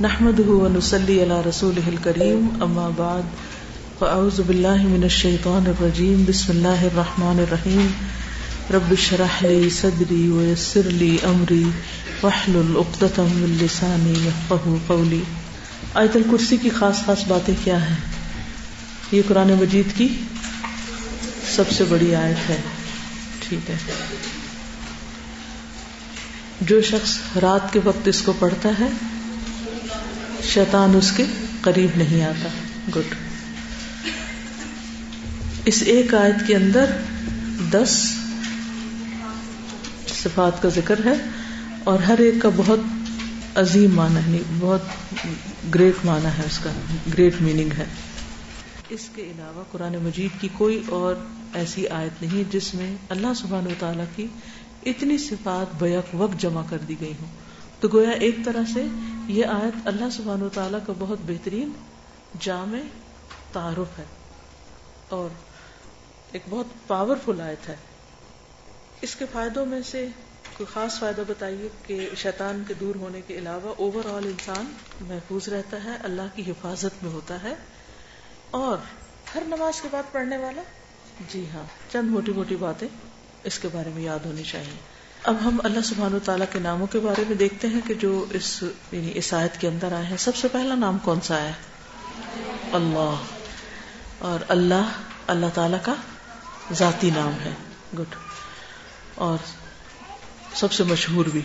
نحمده ونصلي على رسوله الكريم اما بعد فاعوذ بالله من الشيطان الرجيم، بسم الله الرحمن الرحيم. رب اشرح لي صدري ويسر لي امري واحلل عقدة من لساني يفقهوا قولي. آیت الکرسی کی خاص خاص باتیں کیا ہیں؟ یہ قرآن مجید کی سب سے بڑی آیت ہے۔ ٹھیک ہے۔ جو شخص رات کے وقت اس کو پڑھتا ہے شیطان اس کے قریب نہیں آتا۔ گڈ اس ایک آیت کے اندر دس صفات کا ذکر ہے اور ہر ایک کا بہت عظیم معنی ہے، بہت گریٹ معنی ہے، اس کا گریٹ میننگ ہے۔ اس کے علاوہ قرآن مجید کی کوئی اور ایسی آیت نہیں جس میں اللہ سبحان و تعالیٰ کی اتنی صفات بیک وقت جمع کر دی گئی ہوں۔ تو گویا ایک طرح سے یہ آیت اللہ سبحان و تعالیٰ کا بہت بہترین جامع تعارف ہے اور ایک بہت پاورفل آیت ہے۔ اس کے فائدوں میں سے کوئی خاص فائدہ بتائیے کہ شیطان کے دور ہونے کے علاوہ اوور آل انسان محفوظ رہتا ہے، اللہ کی حفاظت میں ہوتا ہے۔ اور ہر نماز کے بعد پڑھنے والا؟ جی ہاں چند موٹی موٹی باتیں اس کے بارے میں یاد ہونی چاہیے۔ اب ہم اللہ سبحان و تعالیٰ کے ناموں کے بارے میں دیکھتے ہیں کہ جو اس یعنی اس آیت کے اندر آئے ہیں۔ سب سے پہلا نام کون سا ہے؟ اللہ۔ اور اللہ اللہ تعالی کا ذاتی نام ہے۔ گڈ اور سب سے مشہور بھی۔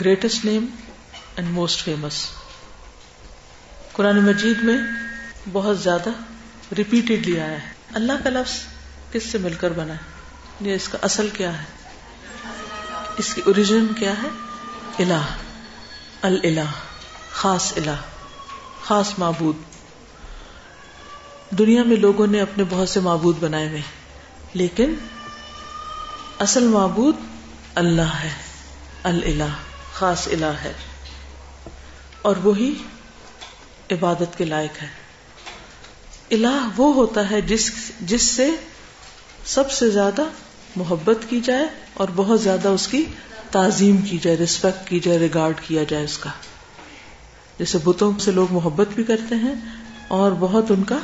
Greatest name and most famous Quran مجید میں بہت زیادہ ریپیٹڈلی آیا ہے۔ اللہ کا لفظ کس سے مل کر بنا ہے؟ یہ اس کا اصل کیا ہے؟ اس کی اوریجن کیا ہے؟ الہ. الہ خاص الہ. خاص معبود. دنیا میں لوگوں نے اپنے بہت سے معبود بنائے ہوئے لیکن اصل معبود اللہ ہے. الہ خاص الہ ہے. اور وہی عبادت کے لائق ہے. الہ وہ ہوتا ہے جس جس سے سب سے زیادہ محبت کی جائے اور بہت زیادہ اس کی تعظیم کی جائے ریسپیکٹ کی جائے ریگارڈ کیا جائے اس کا۔ جیسے بتوں سے لوگ محبت بھی کرتے ہیں اور بہت ان کا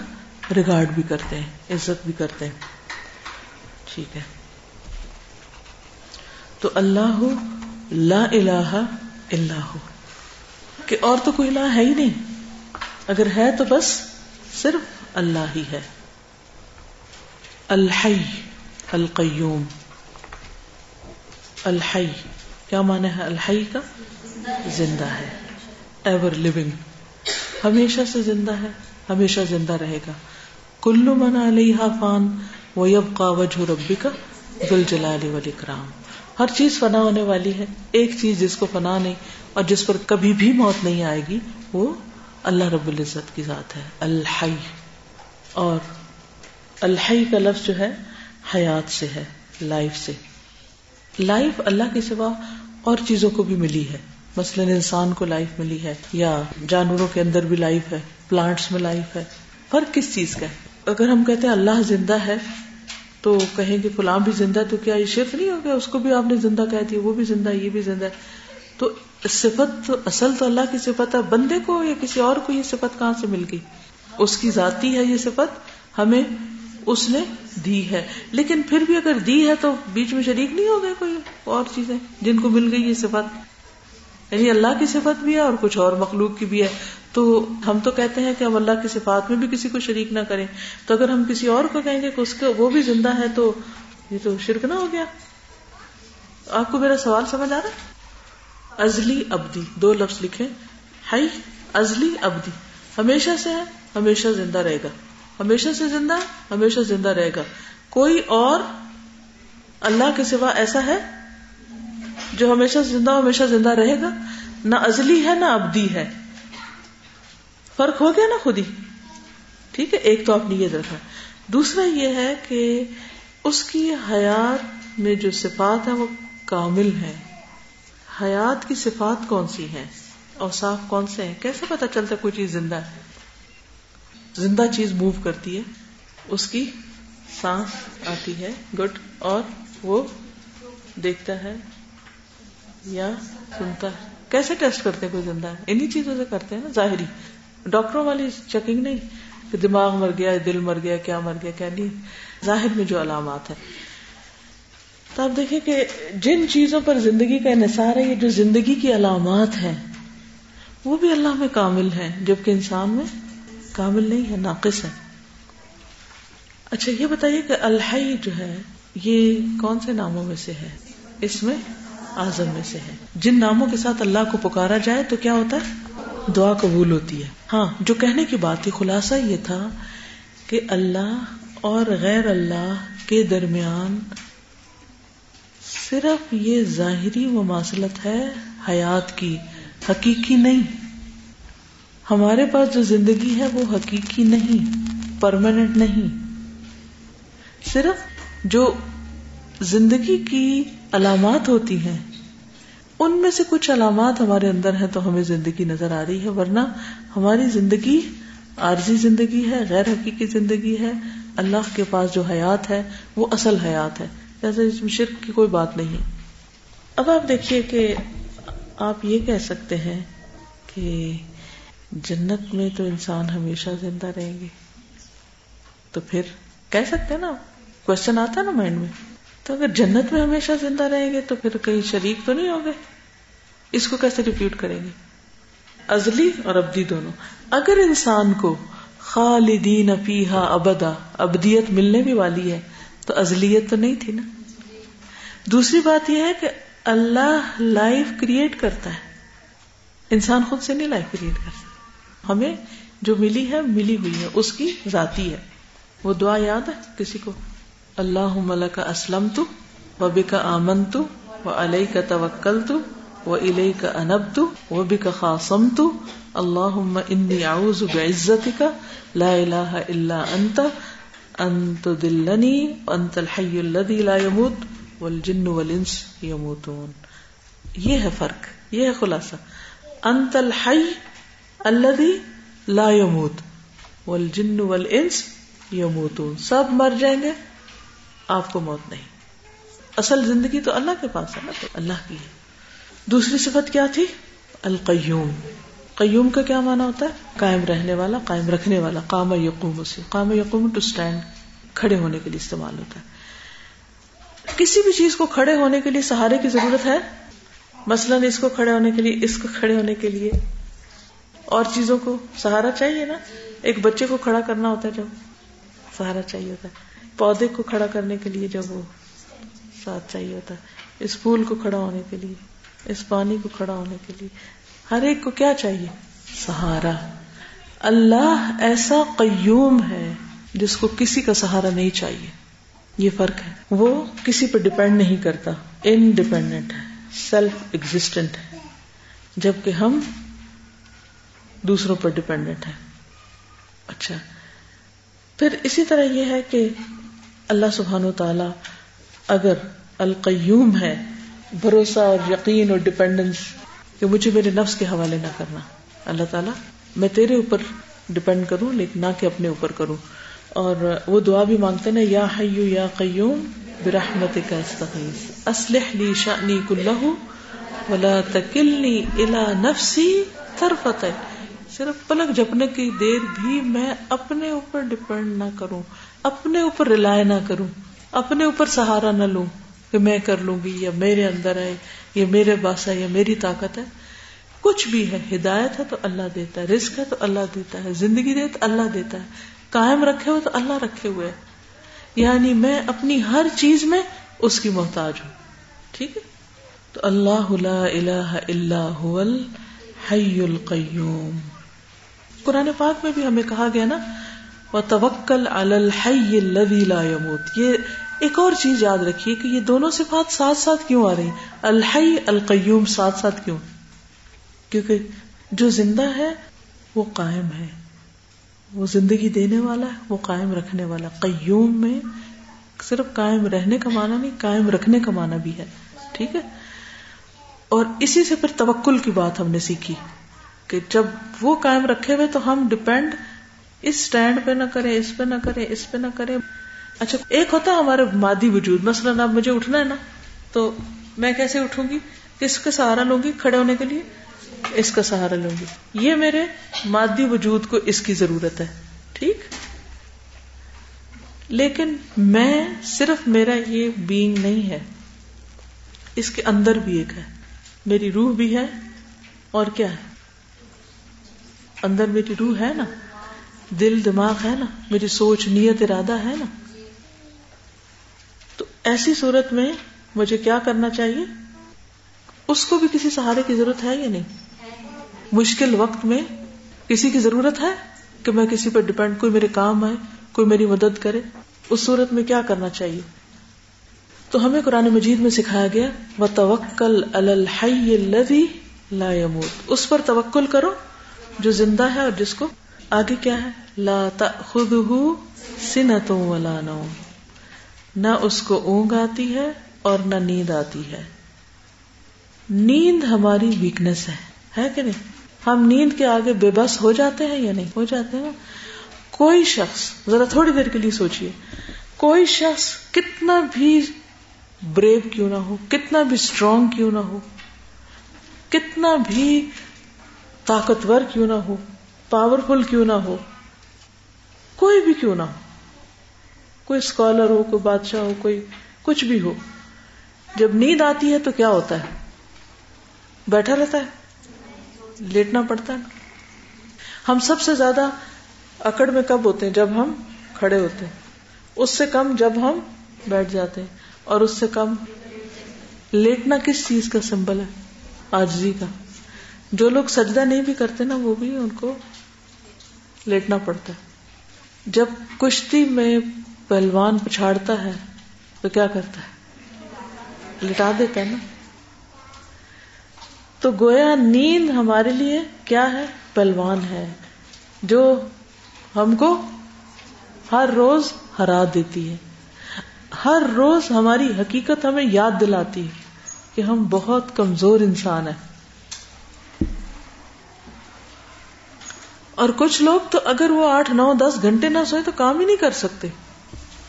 ریگارڈ بھی کرتے ہیں، عزت بھی کرتے ہیں۔ ٹھیک ہے۔ تو اللہ لا الہ الا ہو۔ کہ اور تو کوئی الہ ہے ہی نہیں۔ اگر ہے تو بس صرف اللہ ہی ہے۔ الحی۔ القیوم، الحی. کیا مانا ہے الحی کا؟ زندہ ہے. ایور لیونگ ہمیشہ سے زندہ ہے، ہمیشہ زندہ رہے گا. کلو من علیہ فان و یب کا وجہ ربی کا دل جلال والاکرام. ہر چیز فنا ہونے والی ہے، ایک چیز جس کو فنا نہیں اور جس پر کبھی بھی موت نہیں آئے گی، وہ اللہ رب العزت کی ذات ہے، الحی. اور الحی کا لفظ جو ہے حیات سے ہے، لائف سے۔ لائف اللہ کے سوا اور چیزوں کو بھی ملی ہے۔ مثلاً انسان کو لائف ملی ہے یا جانوروں کے اندر بھی لائف ہے پلانٹس میں لائف ہے۔ فرق کس چیز کا ہے؟ اگر ہم کہتے ہیں اللہ زندہ ہے تو کہیں گے فلاں بھی زندہ تو کیا یہ شرف نہیں ہو گیا؟ اس کو بھی آپ نے زندہ کہہ دیا، وہ بھی زندہ ہے، یہ بھی زندہ ہے۔ تو صفت تو اصل تو اللہ کی صفت ہے، بندے کو یا کسی اور کو یہ صفت کہاں سے مل گئی؟ اس کی ذاتی ہے یہ صفت، ہمیں اس نے دی ہے۔ لیکن پھر بھی اگر دی ہے تو بیچ میں شریک نہیں ہو گئے کوئی اور چیزیں جن کو مل گئی یہ صفات یعنی اللہ کی صفت بھی ہے اور کچھ اور مخلوق کی بھی ہے۔ تو ہم تو کہتے ہیں کہ ہم اللہ کی صفات میں بھی کسی کو شریک نہ کریں۔ تو اگر ہم کسی اور کو کہیں گے کہ اس کو وہ بھی زندہ ہے تو یہ تو شرک نہ ہو گیا۔ آپ کو میرا سوال سمجھ آ رہا ازلی ابدی، دو لفظ لکھے ہائی ازلی ابدی۔ ہمیشہ سے ہے، ہمیشہ زندہ رہے گا۔ ہمیشہ سے زندہ، ہمیشہ زندہ رہے گا۔ کوئی اور اللہ کے سوا ایسا ہے جو ہمیشہ زندہ ہمیشہ زندہ رہے گا؟ نہ ازلی ہے، نہ ابدی ہے۔ فرق ہو گیا نا خود ہی۔ ٹھیک ہے، ایک تو آپ نے یہ رکھا دوسرا یہ ہے کہ اس کی حیات میں جو صفات ہے وہ کامل ہے حیات کی صفات کون سی ہے اور صاف کون سے ہیں؟ کیسے پتا چلتا کوئی چیز زندہ ہے؟ زندہ چیز موو کرتی ہے، اس کی سانس آتی ہے گڈ اور وہ دیکھتا ہے یا سنتا ہے۔ کیسے ٹیسٹ کرتے ہیں کوئی زندہ؟ ہے انہیں چیزوں سے کرتے ہیں نا، ظاہری۔ ڈاکٹروں والی چیکنگ نہیں، کہ دماغ مر گیا، دل مر گیا، کیا مر گیا، کیا نہیں۔ ظاہر میں جو علامات ہے تو آپ دیکھیں کہ جن چیزوں پر زندگی کا انحصار ہے، یہ جو زندگی کی علامات ہیں، وہ بھی اللہ میں کامل ہے جبکہ انسان میں کامل نہیں ہے، ناقص ہے۔ اچھا یہ بتائیے کہ الحی جو ہے، یہ کون سے ناموں میں سے ہے؟ اس میں آزم میں سے ہے۔ جن ناموں کے ساتھ اللہ کو پکارا جائے تو کیا ہوتا ہے؟ دعا قبول ہوتی ہے۔ ہاں جو کہنے کی بات تھی، خلاصہ یہ تھا کہ اللہ اور غیر اللہ کے درمیان صرف یہ ظاہری مماثلت ہے، حیات کی، حقیقی نہیں۔ ہمارے پاس جو زندگی ہے وہ حقیقی نہیں پرماننٹ نہیں۔ صرف جو زندگی کی علامات ہوتی ہیں، ان میں سے کچھ علامات ہمارے اندر ہیں تو ہمیں زندگی نظر آ رہی ہے، ورنہ ہماری زندگی عارضی زندگی ہے، غیر حقیقی زندگی ہے۔ اللہ کے پاس جو حیات ہے، وہ اصل حیات ہے۔ جیسے اس میں شرک کی کوئی بات نہیں ہے۔ اب آپ دیکھیے کہ آپ یہ کہہ سکتے ہیں کہ جنت میں تو انسان ہمیشہ زندہ رہیں گے۔ تو پھر کہہ سکتے ہیں نا کوشچن آتا ہے نا مائنڈ میں۔ تو اگر جنت میں ہمیشہ زندہ رہیں گے تو پھر کہیں شریک تو نہیں ہوگے اس کو کیسے ریپیٹ کریں گے؟ ازلی اور ابدی دونوں۔ اگر انسان کو خالدین پیہا ابدا، ابدیت ملنے بھی والی ہے، تو ازلیت تو نہیں تھی نا۔ دوسری بات یہ ہے کہ اللہ لائف کریٹ کرتا ہے۔ انسان خود سے نہیں لائف کریٹ کرتا۔ ہمیں جو ملی ہے، ملی ہوئی ہے، اس کی ذاتی ہے۔ وہ دعا یاد ہے کسی کو؟ اللہ ملک اسلم تو وبی کا آمن تو وہ علیہ کا توکل تو وہ علیہ کا انب تو وہ بھی کا خاصم تو اللہ انی اعوذ بعزت کا لا الہ الا انت انت دلنی انت الحی الذی لا يموت والجن والانس يموتون یہ ہے فرق، یہ ہے خلاصہ۔ انت الحی الذی لا يموت، والجن والانس يموتون۔ سب مر جائیں گے، آپ کو موت نہیں۔ اصل زندگی تو اللہ کے پاس ہے نا تو اللہ کی ہے۔ دوسری صفت کیا تھی؟ القیوم۔ قیوم کا کیا مانا ہوتا ہے؟ قائم رہنے والا، قائم رکھنے والا۔ قام یقوم سے قام یقوم ٹو اسٹینڈ کھڑے ہونے کے لیے استعمال ہوتا ہے۔ کسی بھی چیز کو کھڑے ہونے کے لیے سہارے کی ضرورت ہے؟ مثلاً اس کو کھڑے ہونے کے لیے، اس کو کھڑے ہونے کے لیے۔ اور چیزوں کو سہارا چاہیے نا۔ ایک بچے کو کھڑا کرنا ہوتا ہے جب سہارا چاہیے ہوتا ہے۔ پودے کو کھڑا کرنے کے لیے جب وہ ساتھ چاہیے ہوتا ہے۔ اس پھول کو کھڑا ہونے کے لیے، اس پانی کو کھڑا ہونے کے لیے۔ ہر ایک کو کیا چاہیے؟ سہارا۔ اللہ ایسا قیوم ہے جس کو کسی کا سہارا نہیں چاہیے۔ یہ فرق ہے۔ وہ کسی پہ ڈپینڈ نہیں کرتا۔ انڈیپینڈنٹ ہے۔ سیلف ایگزٹینٹ ہے۔ جبکہ ہم دوسروں پر ڈپینڈنٹ ہیں اچھا۔ پھر اسی طرح یہ ہے کہ اللہ سبحان و تعالی اگر القیوم ہے، بھروسہ اور یقین اور ڈپینڈنس کہ مجھے میرے نفس کے حوالے نہ کرنا۔ اللہ تعالیٰ، میں تیرے اوپر ڈپینڈ کروں، لیکن نہ کہ اپنے اوپر کروں۔ اور وہ دعا بھی مانگتے نا یا حیو یا قیوم برحمت کا استغیث۔ اسلح لی شانی کلہ ولا تکلنی الى نفسی طرفت صرف پلک جپنے کی دیر بھی میں اپنے اوپر ڈپینڈ نہ کروں، اپنے اوپر رلائے نہ کروں، اپنے اوپر سہارا نہ لوں کہ میں کر لوں گی، یا میرے اندر ہے یا میرے پاس ہے یا میری طاقت ہے۔ کچھ بھی ہے، ہدایت ہے تو اللہ دیتا ہے رسک ہے تو اللہ دیتا ہے، زندگی دے تو اللہ دیتا ہے۔ قائم رکھے ہوئے تو اللہ رکھے ہوئے یعنی میں اپنی ہر چیز میں اس کی محتاج ہوں۔ ٹھیک ہے؟ تو اللہ لا الہ الا هو الحی القیوم۔ قرآن پاک میں بھی ہمیں کہا گیا نا توکل الحی الذی لا يموت۔ یہ ایک اور چیز یاد رکھیے کہ یہ دونوں صفات ساتھ ساتھ کیوں آ رہی ہیں؟ الحی القیوم ساتھ ساتھ کیوں؟ کیونکہ جو زندہ ہے، وہ قائم ہے۔ وہ زندگی دینے والا ہے، وہ قائم رکھنے والا۔ قیوم میں صرف قائم رہنے کا معنی نہیں، قائم رکھنے کا معنی بھی ہے۔ ٹھیک ہے؟ اور اسی سے پھر توکل کی بات ہم نے سیکھی۔ کہ جب وہ قائم رکھے ہوئے تو ہم ڈپینڈ اس اسٹینڈ پہ نہ کرے اس پہ نہ کرے اس پہ نہ کرے اچھا ایک ہوتا ہے ہمارے مادی وجود، مثلاً اب مجھے اٹھنا ہے نا، تو میں کیسے اٹھوں گی؟ کس کا سہارا لوں گی کھڑے ہونے کے لیے؟ اس کا سہارا لوں گی۔ یہ میرے مادی وجود کو اس کی ضرورت ہے، ٹھیک؟ لیکن میں صرف میرا یہ بینگ نہیں ہے، اس کے اندر بھی ایک ہے۔ میری روح بھی ہے اور کیا ہے؟ اندر میری روح ہے نا، دل، دماغ ہے نا، میری سوچ، نیت، ارادہ ہے نا۔ تو ایسی صورت میں مجھے کیا کرنا چاہیے؟ اس کو بھی کسی سہارے کی ضرورت ہے یا نہیں؟ مشکل وقت میں کسی کی ضرورت ہے کہ میں کسی پر ڈپینڈ کوئی میرے کام آئے، کوئی میری مدد کرے؟ اس صورت میں کیا کرنا چاہیے؟ تو ہمیں قرآن مجید میں سکھایا گیا وہ توکل الحی لا يموت۔ اس پر توکل کرو جو زندہ ہے اور جس کو آگے کیا ہے؟ لا تأخذه سنة ولا نوم۔ نہ اس کو اونگ آتی ہے اور نہ نیند آتی ہے۔ نیند ہماری ویکنیس ہے ہے کہ نہیں؟ ہم نیند کے آگے بے بس ہو جاتے ہیں یا نہیں؟ ہو جاتے ہیں۔ کوئی شخص، ذرا تھوڑی دیر کے لیے سوچئے۔ کوئی شخص کتنا بھی بریو کیوں نہ ہو، کتنا بھی اسٹرانگ کیوں نہ ہو، کتنا بھی طاقتور کیوں نہ ہو پاورفل کیوں نہ ہو، کوئی بھی کیوں نہ ہو۔ کوئی اسکالر ہو، کوئی بادشاہ ہو، کوئی کچھ بھی ہو۔ جب نیند آتی ہے تو کیا ہوتا ہے؟ بیٹھا رہتا ہے، لیٹنا پڑتا ہے۔ ہم سب سے زیادہ اکڑ میں کب ہوتے ہیں؟ جب ہم کھڑے ہوتے ہیں۔ اس سے کم جب ہم بیٹھ جاتے ہیں۔ اور اس سے کم لیٹنا کس چیز کا سمبل ہے؟ آجزی کا۔ جو لوگ سجدہ نہیں بھی کرتے نا، وہ بھی ان کو لیٹنا پڑتا ہے۔ جب کشتی میں پہلوان پچھاڑتا ہے، تو کیا کرتا ہے؟ لٹا دیتا ہے نا۔ تو گویا نیند ہمارے لیے کیا ہے؟ پہلوان ہے، جو ہم کو ہر روز ہرا دیتی ہے۔ ہر روز ہماری حقیقت ہمیں یاد دلاتی ہے کہ ہم بہت کمزور انسان ہیں۔ اور کچھ لوگ تو اگر وہ آٹھ، نو، دس گھنٹے نہ سوئے تو کام ہی نہیں کر سکتے۔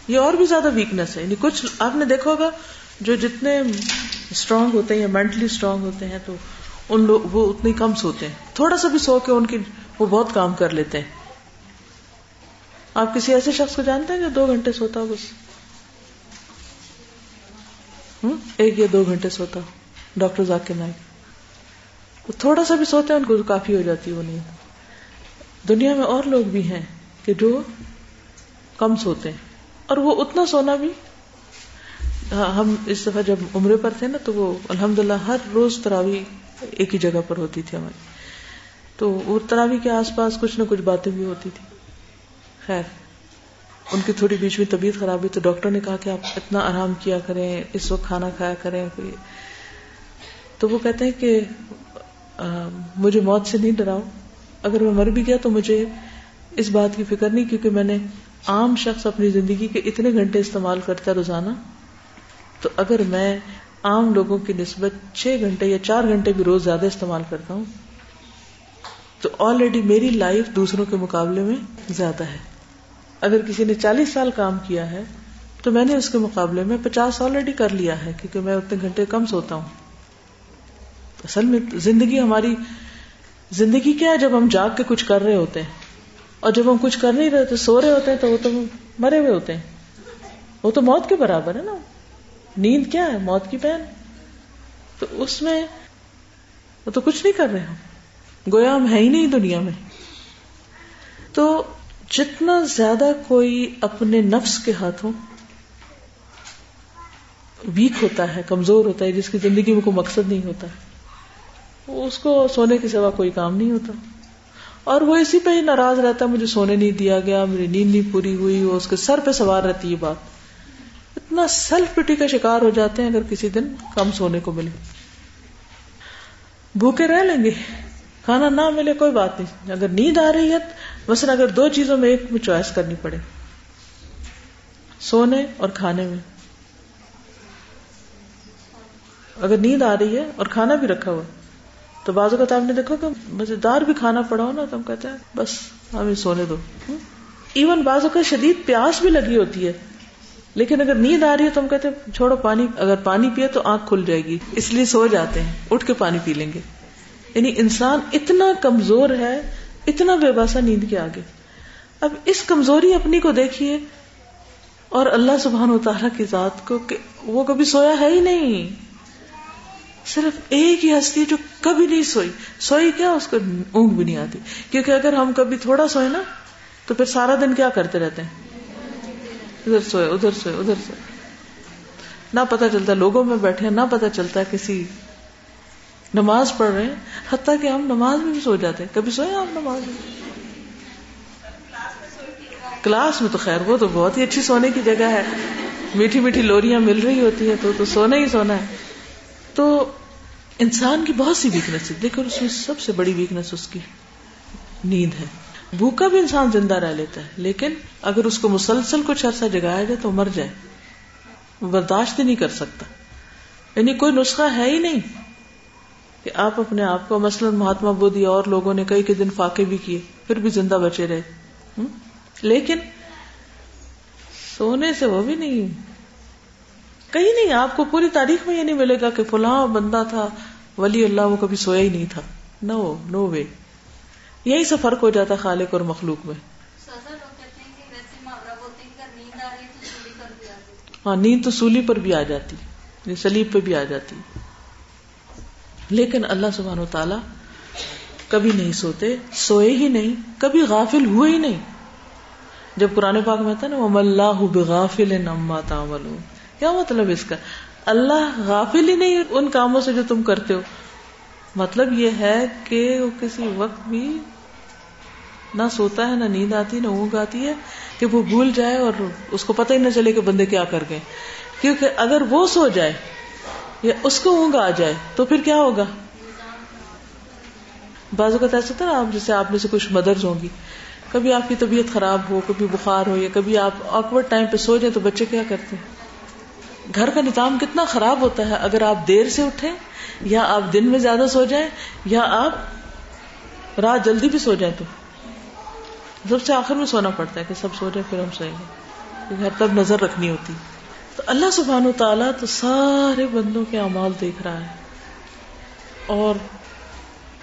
یہ اور بھی زیادہ ویکنیس ہے۔ یعنی کچھ آپ نے دیکھا ہوگا، جو جتنے اسٹرانگ ہوتے ہیں یا مینٹلی اسٹرانگ ہوتے ہیں تو ان لوگ، وہ اتنے کم سوتے ہیں۔ تھوڑا سا بھی سو کے ان کی وہ بہت کام کر لیتے ہیں۔ آپ کسی ایسے شخص کو جانتے ہیں جو دو گھنٹے سوتا ہو بس؟ ایک یا دو گھنٹے سوتا ہو۔ ڈاکٹر ذاکر نائک۔ تھوڑا سا بھی سوتے ہیں، ان کو کافی ہو جاتی ہے وہ نیند۔ دنیا میں اور لوگ بھی ہیں کہ جو کم سوتے ہیں۔ اور وہ اتنا سونا بھی۔ ہم اس دفعہ جب عمرے پر تھے نا تو وہ الحمد للہ ہر روز تراوی ایک ہی جگہ پر ہوتی تھی ہماری۔ تو وہ تراوی کے آس پاس کچھ نہ کچھ باتیں بھی ہوتی تھی خیر، ان کی تھوڑی بیچ میں طبیعت خراب ہوئی تو ڈاکٹر نے کہا کہ آپ اتنا آرام کیا کریں، اس وقت کھانا کھایا کریں تو وہ کہتے ہیں کہ مجھے موت سے نہیں ڈراؤ۔ اگر میں مر بھی گیا تو مجھے اس بات کی فکر نہیں، کیونکہ میں نے عام شخص اپنی زندگی کے اتنے گھنٹے استعمال کرتا روزانہ۔ تو اگر میں عام لوگوں کی نسبت چھ گھنٹے یا چار گھنٹے بھی روز زیادہ استعمال کرتا ہوں، تو آلریڈی میری لائف دوسروں کے مقابلے میں زیادہ ہے۔ اگر کسی نے چالیس سال کام کیا ہے، تو میں نے اس کے مقابلے میں پچاس آلریڈی کر لیا ہے، کیونکہ میں اتنے گھنٹے کم سوتا ہوں۔ اصل میں زندگی ہماری زندگی کیا ہے جب ہم جاگ کے کچھ کر رہے ہوتے ہیں؟ اور جب ہم کچھ کر نہیں رہے تو سو رہے ہوتے ہیں تو وہ تو مرے ہوئے ہوتے ہیں۔ وہ تو موت کے برابر ہے نا۔ نیند کیا ہے؟ موت کی پہن۔ تو اس میں وہ تو کچھ نہیں کر رہے ہم۔ گویا ہم ہے ہی نہیں دنیا میں۔ تو جتنا زیادہ کوئی اپنے نفس کے ہاتھوں ویک ہوتا ہے، کمزور ہوتا ہے، جس کی زندگی میں کوئی مقصد نہیں ہوتا۔ ہے اس کو سونے کے سوا کوئی کام نہیں ہوتا۔ اور وہ اسی پہ ہی ناراض رہتا، مجھے سونے نہیں دیا گیا، میری نیند نہیں پوری ہوئی، وہ اس کے سر پہ سوار رہتی ہے بات۔ اتنا سیلف پٹی کا شکار ہو جاتے ہیں اگر کسی دن کم سونے کو ملے۔ بھوکے رہ لیں گے، کھانا نہ ملے، کوئی بات نہیں۔ اگر نیند آ رہی ہے، مثلا اگر دو چیزوں میں ایک میں چوائس کرنی پڑے۔ سونے اور کھانے میں۔ اگر نیند آ رہی ہے اور کھانا بھی رکھا ہوا۔ تو بازو کا آپ نے دیکھو کہ مزیدار بھی کھانا پڑا ہو نا تو ہم کہتے ہیں، بس ہمیں سونے دو۔ ایون بازو کا شدید پیاس بھی لگی ہوتی ہے۔ لیکن اگر نیند آ رہی ہے تو ہم کہتے ہیں، چھوڑو پانی، اگر پانی پیے تو آنکھ کھل جائے گی۔ اس لیے سو جاتے ہیں، اٹھ کے پانی پی لیں گے۔ یعنی انسان اتنا کمزور ہے، اتنا بے باسا نیند کے آگے۔ اب اس کمزوری اپنی کو دیکھیے، اور اللہ سبحان و تعالیٰ کی ذات کو کہ وہ کبھی سویا ہے ہی نہیں۔ صرف ایک ہی ہستی جو کبھی نہیں سوئی۔ سوئی کیا؟ اس کو اونگ بھی نہیں آتی۔ کیونکہ اگر ہم کبھی تھوڑا سوئے نا، تو پھر سارا دن کیا کرتے رہتے ہیں؟ ادھر سوئے ادھر سوئے ادھر سوئے۔ نہ پتا چلتا لوگوں میں بیٹھے نہ پتا چلتا کسی نماز پڑھ رہے ہیں۔ حتیٰ کہ ہم نماز میں بھی سو جاتے ہیں۔ کبھی سوئے آپ نماز میں؟ کلاس میں تو خیر، وہ تو بہت ہی اچھی سونے کی جگہ ہے۔ میٹھی میٹھی لوریاں مل رہی ہوتی ہے تو تو سونا ہی سونا ہے۔ تو انسان کی بہت سی ویکنیس لیکن اس میں سب سے بڑی ویکنیس اس کی۔ نیند ہے۔ بھوکا بھی انسان زندہ رہ لیتا ہے، لیکن اگر اس کو مسلسل کچھ عرصہ جگایا جائے تو مر جائے۔ برداشت ہی نہیں کر سکتا۔ یعنی کوئی نسخہ ہے ہی نہیں کہ آپ اپنے آپ کو، مثلاً مہاتما بودھی اور لوگوں نے کئی کئی دن فاقے بھی کیے، پھر بھی زندہ بچے رہے۔ لیکن سونے سے وہ بھی نہیں۔ کہیں نہیں آپ کو پوری تاریخ میں یہ نہیں ملے گا کہ فلاں بندہ تھا ولی اللہ وہ کبھی سویا ہی نہیں تھا۔ نو نو وے یہی سے فرق ہو جاتا خالق اور مخلوق میں۔ ہاں نیند تو سولی پر بھی آ جاتی یعنی سلیب پہ بھی آ جاتی۔ لیکن اللہ سبحان و تعالی کبھی نہیں سوتے سوئے ہی نہیں کبھی غافل ہوئے ہی نہیں۔ جب قرآن پاک میں تھا نا وہ اللہ بغافل نما تعمل کیا مطلب اس کا؟ اللہ غافل ہی نہیں ان کاموں سے جو تم کرتے ہو۔ مطلب یہ ہے کہ وہ کسی وقت بھی نہ سوتا ہے، نہ نیند آتی، نہ اونگ آتی ہے کہ وہ بھول جائے اور اس کو پتہ ہی نہ چلے کہ بندے کیا کر گئے۔ کیونکہ اگر وہ سو جائے یا اس کو اونگ آ جائے تو پھر کیا ہوگا؟ بازو کا ایسا تھا نا، آپ جیسے آپ میں سے کچھ مدرز ہوں گی۔ کبھی آپ کی طبیعت خراب ہو، کبھی بخار ہو یا کبھی آپ آکورڈ ٹائم پہ سو جائیں تو بچے کیا کرتے ہیں؟ گھر کا نظام کتنا خراب ہوتا ہے اگر آپ دیر سے اٹھیں یا آپ دن میں زیادہ سو جائیں یا آپ رات جلدی بھی سو جائیں تو سب سے آخر میں سونا پڑتا ہے کہ سب سو جائے پھر ہم سوئیں گے گھر تب نظر رکھنی ہوتی۔ تو اللہ سبحان و تعالیٰ تو سارے بندوں کے اعمال دیکھ رہا ہے۔ اور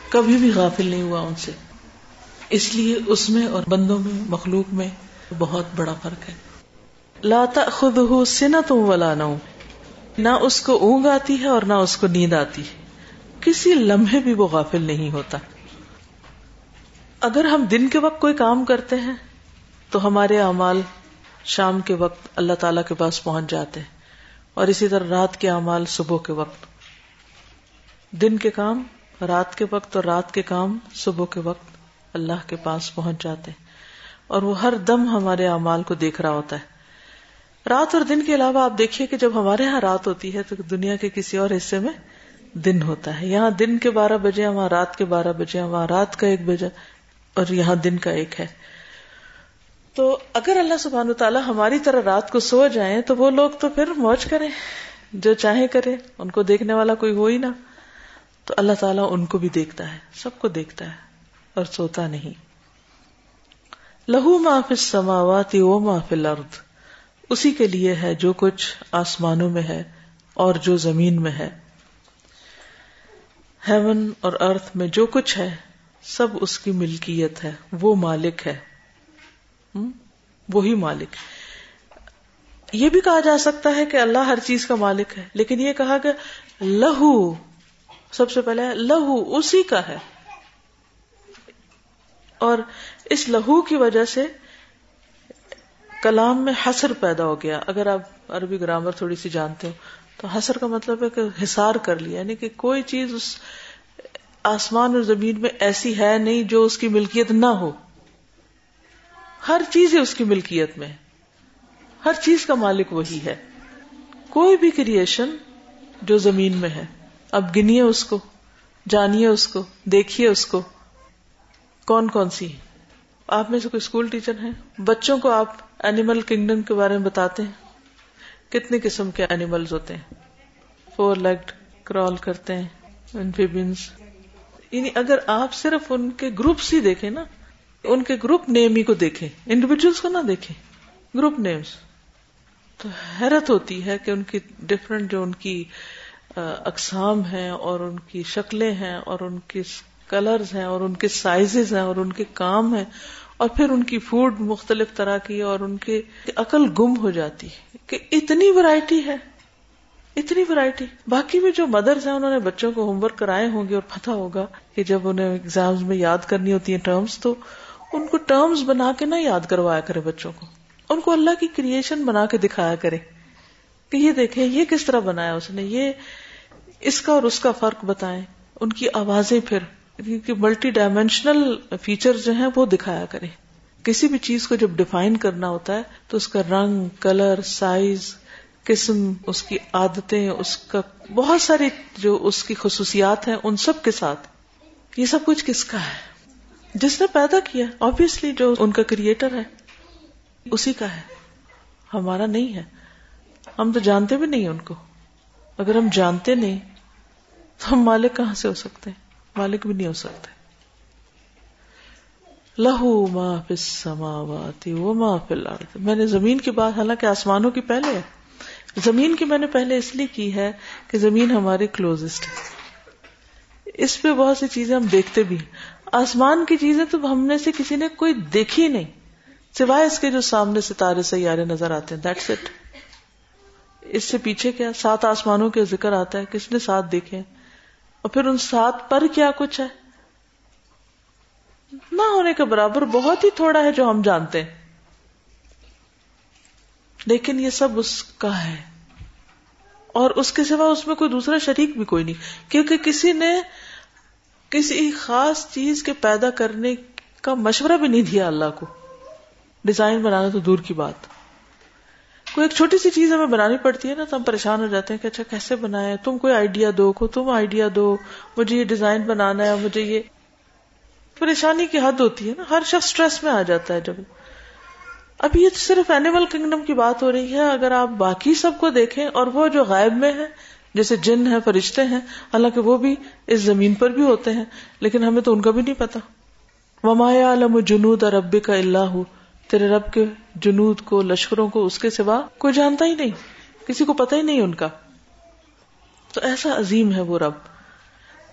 کبھی بھی غافل نہیں ہوا ان سے۔ اس لیے اس میں اور بندوں میں، مخلوق میں بہت بڑا فرق ہے۔ لاتا خود ہو سنا تم ولا نہ اس کو اونگ آتی ہے اور نہ اس کو نیند آتی ہے۔ کسی لمحے بھی وہ غافل نہیں ہوتا۔ اگر ہم دن کے وقت کوئی کام کرتے ہیں، تو ہمارے اعمال شام کے وقت اللہ تعالی کے پاس پہنچ جاتے ہیں۔ اور اسی طرح رات کے اعمال صبح کے وقت۔ دن کے کام رات کے وقت اور رات کے کام صبح کے وقت اللہ کے پاس پہنچ جاتے ہیں۔ اور وہ ہر دم ہمارے اعمال کو دیکھ رہا ہوتا ہے۔ رات اور دن کے علاوہ آپ دیکھیے کہ جب ہمارے یہاں رات ہوتی ہے تو دنیا کے کسی اور حصے میں دن ہوتا ہے۔ یہاں دن کے بارہ بجے، وہاں رات کے بارہ بجے، وہاں رات کا ایک بجے اور یہاں دن کا ایک ہے۔ تو اگر اللہ سبحان تعالیٰ ہماری طرح رات کو سو جائیں تو وہ لوگ تو پھر موج کریں، جو چاہے کرے ان کو دیکھنے والا کوئی ہو ہی نہ۔ تو اللہ تعالیٰ ان کو بھی دیکھتا ہے، سب کو دیکھتا ہے اور سوتا نہیں۔ لہو ما فی السماوات و ما فی الارض۔ اسی کے لیے ہے جو کچھ آسمانوں میں ہے اور جو زمین میں ہے۔ ہیون اور ارتھ میں جو کچھ ہے، سب اس کی ملکیت ہے۔ وہ مالک ہے۔ وہی مالک۔ یہ بھی کہا جا سکتا ہے کہ اللہ ہر چیز کا مالک ہے، لیکن یہ کہا کہ لہو، سب سے پہلے لہو اسی کا ہے۔ اور اس لہو کی وجہ سے کلام میں حسر پیدا ہو گیا۔ اگر آپ عربی گرامر تھوڑی سی جانتے ہو، تو حسر کا مطلب ہے کہ حسار کر لیا۔ یعنی کہ کوئی چیز اس آسمان اور زمین میں ایسی ہے نہیں جو اس کی ملکیت نہ ہو۔ ہر چیز اس کی ملکیت میں۔ ہر چیز کا مالک وہی ہے۔ کوئی بھی کریشن جو زمین میں ہے، اب گنیے اس کو، جانیے اس کو، دیکھیے اس کو۔ کون کون سی آپ میں سے کوئی اسکول ٹیچر ہیں؟ بچوں کو آپ اینیمل کنگڈم کے بارے میں بتاتے ہیں۔ کتنے قسم کے اینیملز ہوتے ہیں۔ فور لیگ کرال کرتے ہیں۔ یعنی اگر آپ صرف ان کے گروپس ہی دیکھیں نا، ان کے گروپ نیم ہی کو دیکھیں۔ انڈیویجلس کو نہ دیکھیں۔ گروپ نیمس تو حیرت ہوتی ہے کہ ان کی ڈفرنٹ جو ان کی اقسام ہیں اور ان کی شکلیں ہیں اور ان کی کلرز ہیں اور ان کے سائزز ہیں اور ان کے کام ہیں۔ اور پھر ان کی فوڈ مختلف طرح کی اور ان کی عقل گم ہو جاتی ہے کہ اتنی ورائٹی ہے، اتنی ورائٹی باقی بھی جو مدرس ہیں، انہوں نے بچوں کو ہوم ورک کرائے ہوں گے اور پتہ ہوگا کہ جب انہیں ایگزامز میں یاد کرنی ہوتی ہیں ٹرمز تو ان کو ٹرمز بنا کے نہ یاد کروایا کرے بچوں کو۔ ان کو اللہ کی کریشن بنا کے دکھایا کرے کہ یہ دیکھیں، یہ کس طرح بنایا اس نے، یہ اس کا اور اس کا فرق بتائیں۔ ان کی آوازیں پھر کیونکہ ملٹی ڈائمینشنل فیچر جو ہیں وہ دکھایا کرے کسی بھی چیز کو جب ڈیفائن کرنا ہوتا ہے تو اس کا رنگ، کلر، سائز، قسم، اس کی عادتیں، اس کا بہت ساری جو اس کی خصوصیات ہیں، ان سب کے ساتھ۔ یہ سب کچھ کس کا ہے؟ جس نے پیدا کیا آبیسلی جو ان کا کریٹر ہے، اسی کا ہے۔ ہمارا نہیں ہے۔ ہم تو جانتے بھی نہیں ان کو۔ اگر ہم جانتے نہیں، تو ہم مالک کہاں سے ہو سکتے ہیں؟ مالک بھی نہیں ہو سکتے۔ لہو ما فی السماوات و ما فی الارض۔ میں نے زمین کی بات، حالانکہ آسمانوں کی پہلے ہے۔ زمین کی میں نے پہلے اس لیے کی ہے کہ زمین ہمارے کلوزسٹ ہے۔ اس پہ بہت سی چیزیں ہم دیکھتے بھی ہیں۔ آسمان کی چیزیں تو ہم نے سے کسی نے کوئی دیکھی نہیں۔ سوائے اس کے جو سامنے ستارے، سیارے نظر آتے ہیں۔ دیٹس اٹ اس سے پیچھے کیا؟ سات آسمانوں کے ذکر آتا ہے۔ کس نے ساتھ دیکھے اور پھر ان سات پر کیا کچھ ہے؟ نہ ہونے کے برابر بہت ہی تھوڑا ہے جو ہم جانتے ہیں۔ لیکن یہ سب اس کا ہے۔ اور اس کے سوا اس میں کوئی دوسرا شریک بھی کوئی نہیں۔ کیونکہ کسی نے کسی خاص چیز کے پیدا کرنے کا مشورہ بھی نہیں دیا اللہ کو۔ ڈیزائن بنانا تو دور کی بات۔ کوئی ایک چھوٹی سی چیز ہمیں بنانی پڑتی ہے نا، تو ہم پریشان ہو جاتے ہیں کہ اچھا کیسے بنائے تم کوئی آئیڈیا دو، کو تم آئیڈیا دو، مجھے یہ ڈیزائن بنانا ہے، مجھے یہ۔ پریشانی کی حد ہوتی ہے نا، ہر شخص اسٹریس میں آ جاتا ہے جب۔ اب یہ صرف اینیمل کنگڈم کی بات ہو رہی ہے، اگر آپ باقی سب کو دیکھیں اور وہ جو غائب میں ہے جیسے جن ہے فرشتے ہیں، حالانکہ وہ بھی اس زمین پر بھی ہوتے ہیں، لیکن ہمیں تو ان کا بھی نہیں پتا۔ ومایا علم جنود اور رب کا اللہ تیرے رب کے جنود کو، لشکروں کو، اس کے سوا کوئی جانتا ہی نہیں، کسی کو پتہ ہی نہیں ان کا۔ تو ایسا عظیم ہے وہ رب۔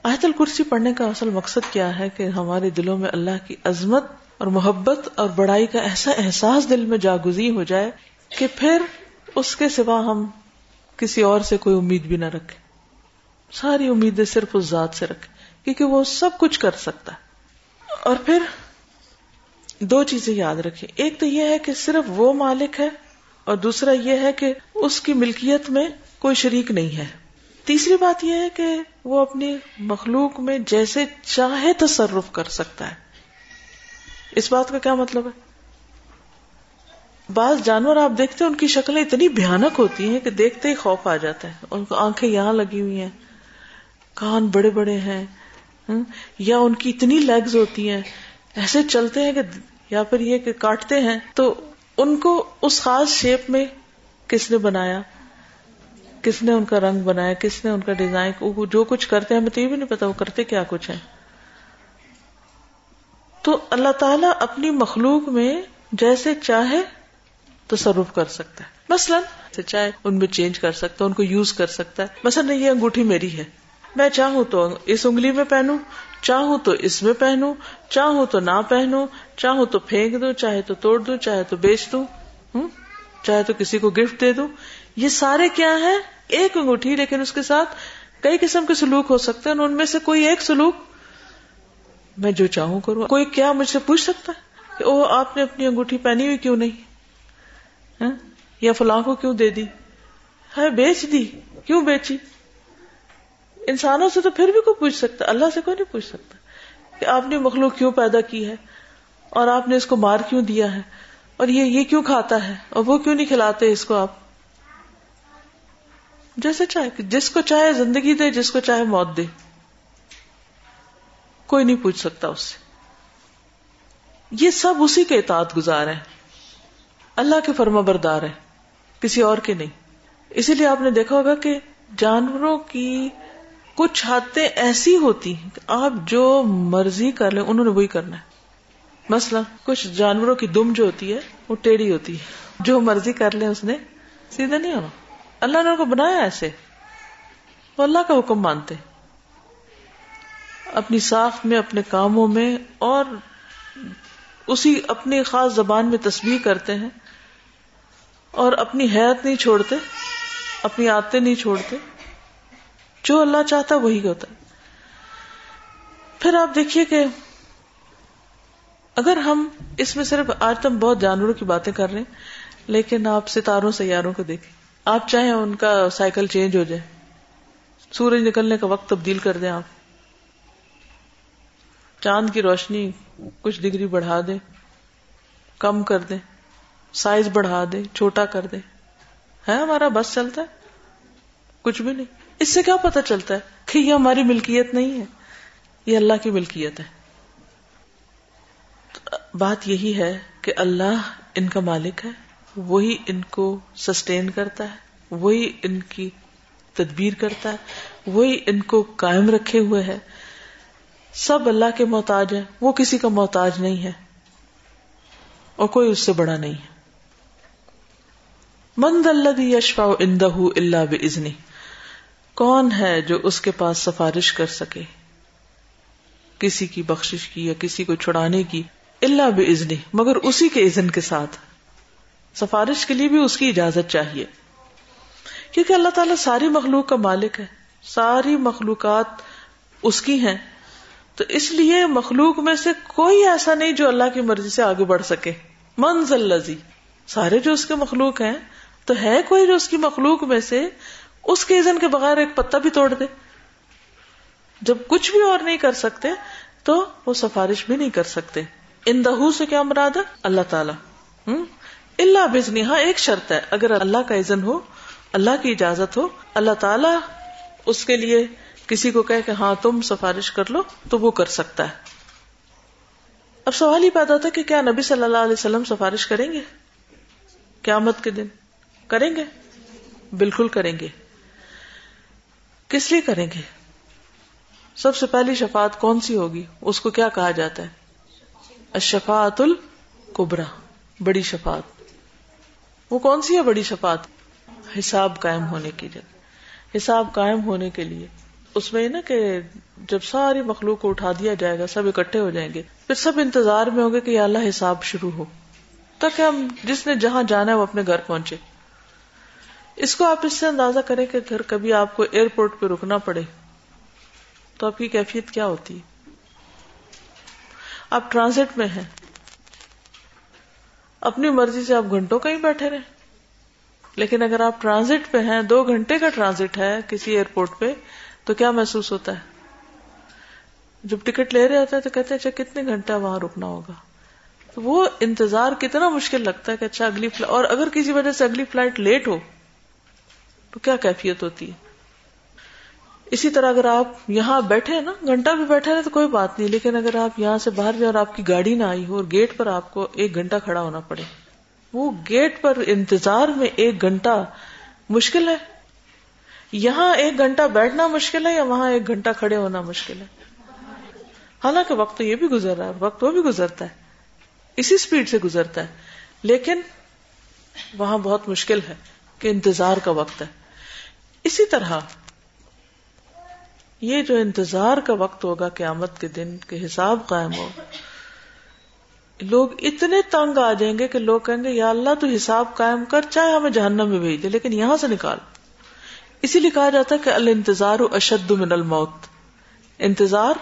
آیت الکرسی پڑھنے کا اصل مقصد کیا ہے کہ ہمارے دلوں میں اللہ کی عظمت اور محبت اور بڑائی کا ایسا احساس دل میں جاگزی ہو جائے کہ پھر اس کے سوا ہم کسی اور سے کوئی امید بھی نہ رکھے ساری امیدیں صرف اس ذات سے رکھے کیونکہ وہ سب کچھ کر سکتا ہے۔ اور پھر دو چیزیں یاد رکھیں۔ ایک تو یہ ہے کہ صرف وہ مالک ہے اور دوسرا یہ ہے کہ اس کی ملکیت میں کوئی شریک نہیں ہے۔ تیسری بات یہ ہے کہ وہ اپنی مخلوق میں جیسے چاہے تصرف کر سکتا ہے۔ اس بات کا کیا مطلب ہے؟ بعض جانور آپ دیکھتے ہیں ان کی شکلیں اتنی بھیانک ہوتی ہیں کہ دیکھتے ہی خوف آ جاتا ہے۔ ان کو آنکھیں یہاں لگی ہوئی ہیں، کان بڑے بڑے ہیں یا ان کی اتنی لیگز ہوتی ہیں ایسے چلتے ہیں کہ یا پھر یہ کہ کاٹتے ہیں، تو ان کو اس خاص شیپ میں کس نے بنایا؟ کس نے ان کا رنگ بنایا؟ کس نے ان کا ڈیزائن جو کچھ کرتے ہیں ہمیں تو یہ بھی نہیں پتا وہ کرتے کیا کچھ ہے تو اللہ تعالیٰ اپنی مخلوق میں جیسے چاہے تصرف کر سکتا ہے۔ مثلاً چاہے ان میں چینج کر سکتا ہے، ان کو یوز کر سکتا ہے۔ مثلاً، یہ انگوٹھی میری ہے۔ میں چاہوں تو اس انگلی میں پہنوں چاہوں تو اس میں پہنوں چاہوں تو نہ پہنوں چاہوں تو پھینک دوں چاہے تو توڑ دوں چاہے تو بیچ دوں چاہے تو کسی کو گفٹ دے دوں یہ سارے کیا ہے ایک انگوٹھی، لیکن اس کے ساتھ کئی قسم کے سلوک ہو سکتے ہیں، ان میں سے کوئی ایک سلوک میں جو چاہوں کروں۔ کوئی کیا مجھ سے پوچھ سکتا ہے کہ او آپ نے اپنی انگوٹھی پہنی ہوئی کیوں نہیں؟ ہاں؟ یا فلاں کو کیوں دے دی؟ ہے، بیچ دی۔ کیوں بیچی؟ انسانوں سے تو پھر بھی کوئی پوچھ سکتا، اللہ سے کوئی نہیں پوچھ سکتا کہ آپ نے مخلوق کیوں پیدا کی ہے اور آپ نے اس کو مار کیوں دیا ہے؟ اور یہ یہ کیوں کھاتا ہے؟ اور وہ کیوں نہیں کھلاتے اس کو آپ؟ جیسے چاہے، جس کو چاہے زندگی دے، جس کو چاہے موت دے۔ کوئی نہیں پوچھ سکتا اس سے۔ یہ سب اسی کے اطاعت گزار ہیں۔ اللہ کے فرما بردار ہیں۔ کسی اور کے نہیں۔ اسی لیے آپ نے دیکھا ہوگا کہ جانوروں کی کچھ حادثے ایسی ہوتی ہیں کہ آپ جو مرضی کر لیں، انہوں نے وہی کرنا ہے۔ مثلا کچھ جانوروں کی دم جو ہوتی ہے، وہ ٹیڑھی ہوتی ہے۔ جو مرضی کر لیں، اس نے سیدھے نہیں ہونا۔ اللہ نے ان کو بنایا ایسے۔ وہ اللہ کا حکم مانتے اپنی ساخت میں، اپنے کاموں میں، اور اسی اپنی خاص زبان میں تصویر کرتے ہیں۔ اور اپنی حیرت نہیں چھوڑتے، اپنی آتے نہیں چھوڑتے۔ جو اللہ چاہتا وہی ہوتا ہے۔ پھر آپ دیکھیے کہ اگر ہم اس میں صرف آج تم بہت جانوروں کی باتیں کر رہے ہیں، لیکن آپ ستاروں، سیاروں کو دیکھیں۔ آپ چاہیں ان کا سائیکل چینج ہو جائے۔ سورج نکلنے کا وقت تبدیل کر دیں آپ۔ چاند کی روشنی کچھ ڈگری بڑھا دے کم کر دے سائز بڑھا دے چھوٹا کر دے ہے ہمارا بس چلتا ہے۔ کچھ بھی نہیں۔ اس سے کیا پتا چلتا ہے کہ یہ ہماری ملکیت نہیں ہے؟ یہ اللہ کی ملکیت ہے۔ بات یہی ہے کہ اللہ ان کا مالک ہے، وہی ان کو سسٹین کرتا ہے، وہی ان کی تدبیر کرتا ہے، وہی ان کو قائم رکھے ہوئے ہے۔ سب اللہ کے محتاج ہے وہ کسی کا محتاج نہیں ہے۔ اور کوئی اس سے بڑا نہیں ہے۔ مند اللہ یشفا اندہ اللہ بزنی کون ہے جو اس کے پاس سفارش کر سکے؟ کسی کی بخش کی یا کسی کو چھڑانے کی؟ اللہ بزنی مگر اسی کے عزن کے ساتھ۔ سفارش کے لیے بھی اس کی اجازت چاہیے۔ کیونکہ اللہ تعالیٰ ساری مخلوق کا مالک ہے، ساری مخلوقات اس کی ہیں۔ تو اس لیے مخلوق میں سے کوئی ایسا نہیں جو اللہ کی مرضی سے آگے بڑھ سکے۔ منزل لذی سارے جو اس کے مخلوق ہیں، تو ہے کوئی جو اس کی مخلوق میں سے اس کے کے بغیر ایک پتا بھی توڑ دے۔ جب کچھ بھی اور نہیں کر سکتے، تو وہ سفارش بھی نہیں کر سکتے۔ ان دہو سے کیا مراد ہے؟ اللہ تعالیٰ۔ ہوں اللہ بزنی ہاں ایک شرط ہے۔ اگر اللہ کا عزن ہو، اللہ کی اجازت ہو، اللہ تعالیٰ اس کے لیے کسی کو کہ ہاں تم سفارش کر لو، تو وہ کر سکتا ہے۔ اب سوال ہی پیدا تھا کہ کیا نبی صلی اللہ علیہ وسلم سفارش کریں گے؟ قیامت کے دن۔ کریں گے؟ بالکل کریں گے۔ کس لیے کریں گے؟ سب سے پہلی شفاعت کون سی ہوگی؟ اس کو کیا کہا جاتا ہے؟ اشفاعت القبرا بڑی شفاعت۔ وہ کون سی ہے بڑی شفاعت؟ حساب قائم ہونے کی جگہ۔ حساب قائم ہونے کے لیے۔ اس میں نا کہ جب ساری مخلوق کو اٹھا دیا جائے گا، سب اکٹھے ہو جائیں گے، پھر سب انتظار میں ہوں گے کہ اللہ حساب شروع ہو۔ تاکہ ہم جس نے جہاں جانا ہے وہ اپنے گھر پہنچے۔ اس کو آپ اس سے اندازہ کریں کہ گھر کبھی آپ کو ایئرپورٹ پہ رکنا پڑے، تو آپ کی کیفیت کیا ہوتی؟ ہے آپ ٹرانزٹ میں ہیں۔ اپنی مرضی سے آپ گھنٹوں کہیں بیٹھے رہے لیکن اگر آپ ٹرانزٹ پہ ہیں، دو گھنٹے کا ٹرانزٹ ہے کسی ایئرپورٹ پہ، تو کیا محسوس ہوتا ہے؟ جب ٹکٹ لے رہے ہوتے ہیں تو کہتے ہیں اچھا کتنے گھنٹہ وہاں رکنا ہوگا؟ تو وہ انتظار کتنا مشکل لگتا ہے کہ اچھا اگلی فلائٹ اور اگر کسی وجہ سے اگلی فلائٹ لیٹ ہو تو کیا کیفیت ہوتی ہے؟ اسی طرح اگر آپ یہاں بیٹھے نا، گھنٹہ بھی بیٹھے رہے تو کوئی بات نہیں، لیکن اگر آپ یہاں سے باہر جائیں اور آپ کی گاڑی نہ آئی ہو اور گیٹ پر آپ کو ایک گھنٹہ کھڑا ہونا پڑے، وہ گیٹ پر انتظار میں ایک گھنٹہ مشکل ہے؟ یہاں ایک گھنٹہ بیٹھنا مشکل ہے یا وہاں ایک گھنٹہ کھڑے ہونا مشکل ہے؟ حالانکہ وقت تو یہ بھی گزر رہا ہے، وقت وہ بھی گزرتا ہے، اسی اسپیڈ سے گزرتا ہے، لیکن وہاں بہت مشکل ہے کہ انتظار کا وقت ہے۔ اسی طرح یہ جو انتظار کا وقت ہوگا قیامت کے دن کے حساب قائم ہو، لوگ اتنے تنگ آ جائیں گے کہ لوگ کہیں گے، یا اللہ تو حساب قائم کر، چاہے ہمیں جہنم میں بھیج دے، لیکن یہاں سے نکال۔ اسی لیے کہا جاتا ہے کہ الانتظار اشد من الموت۔ انتظار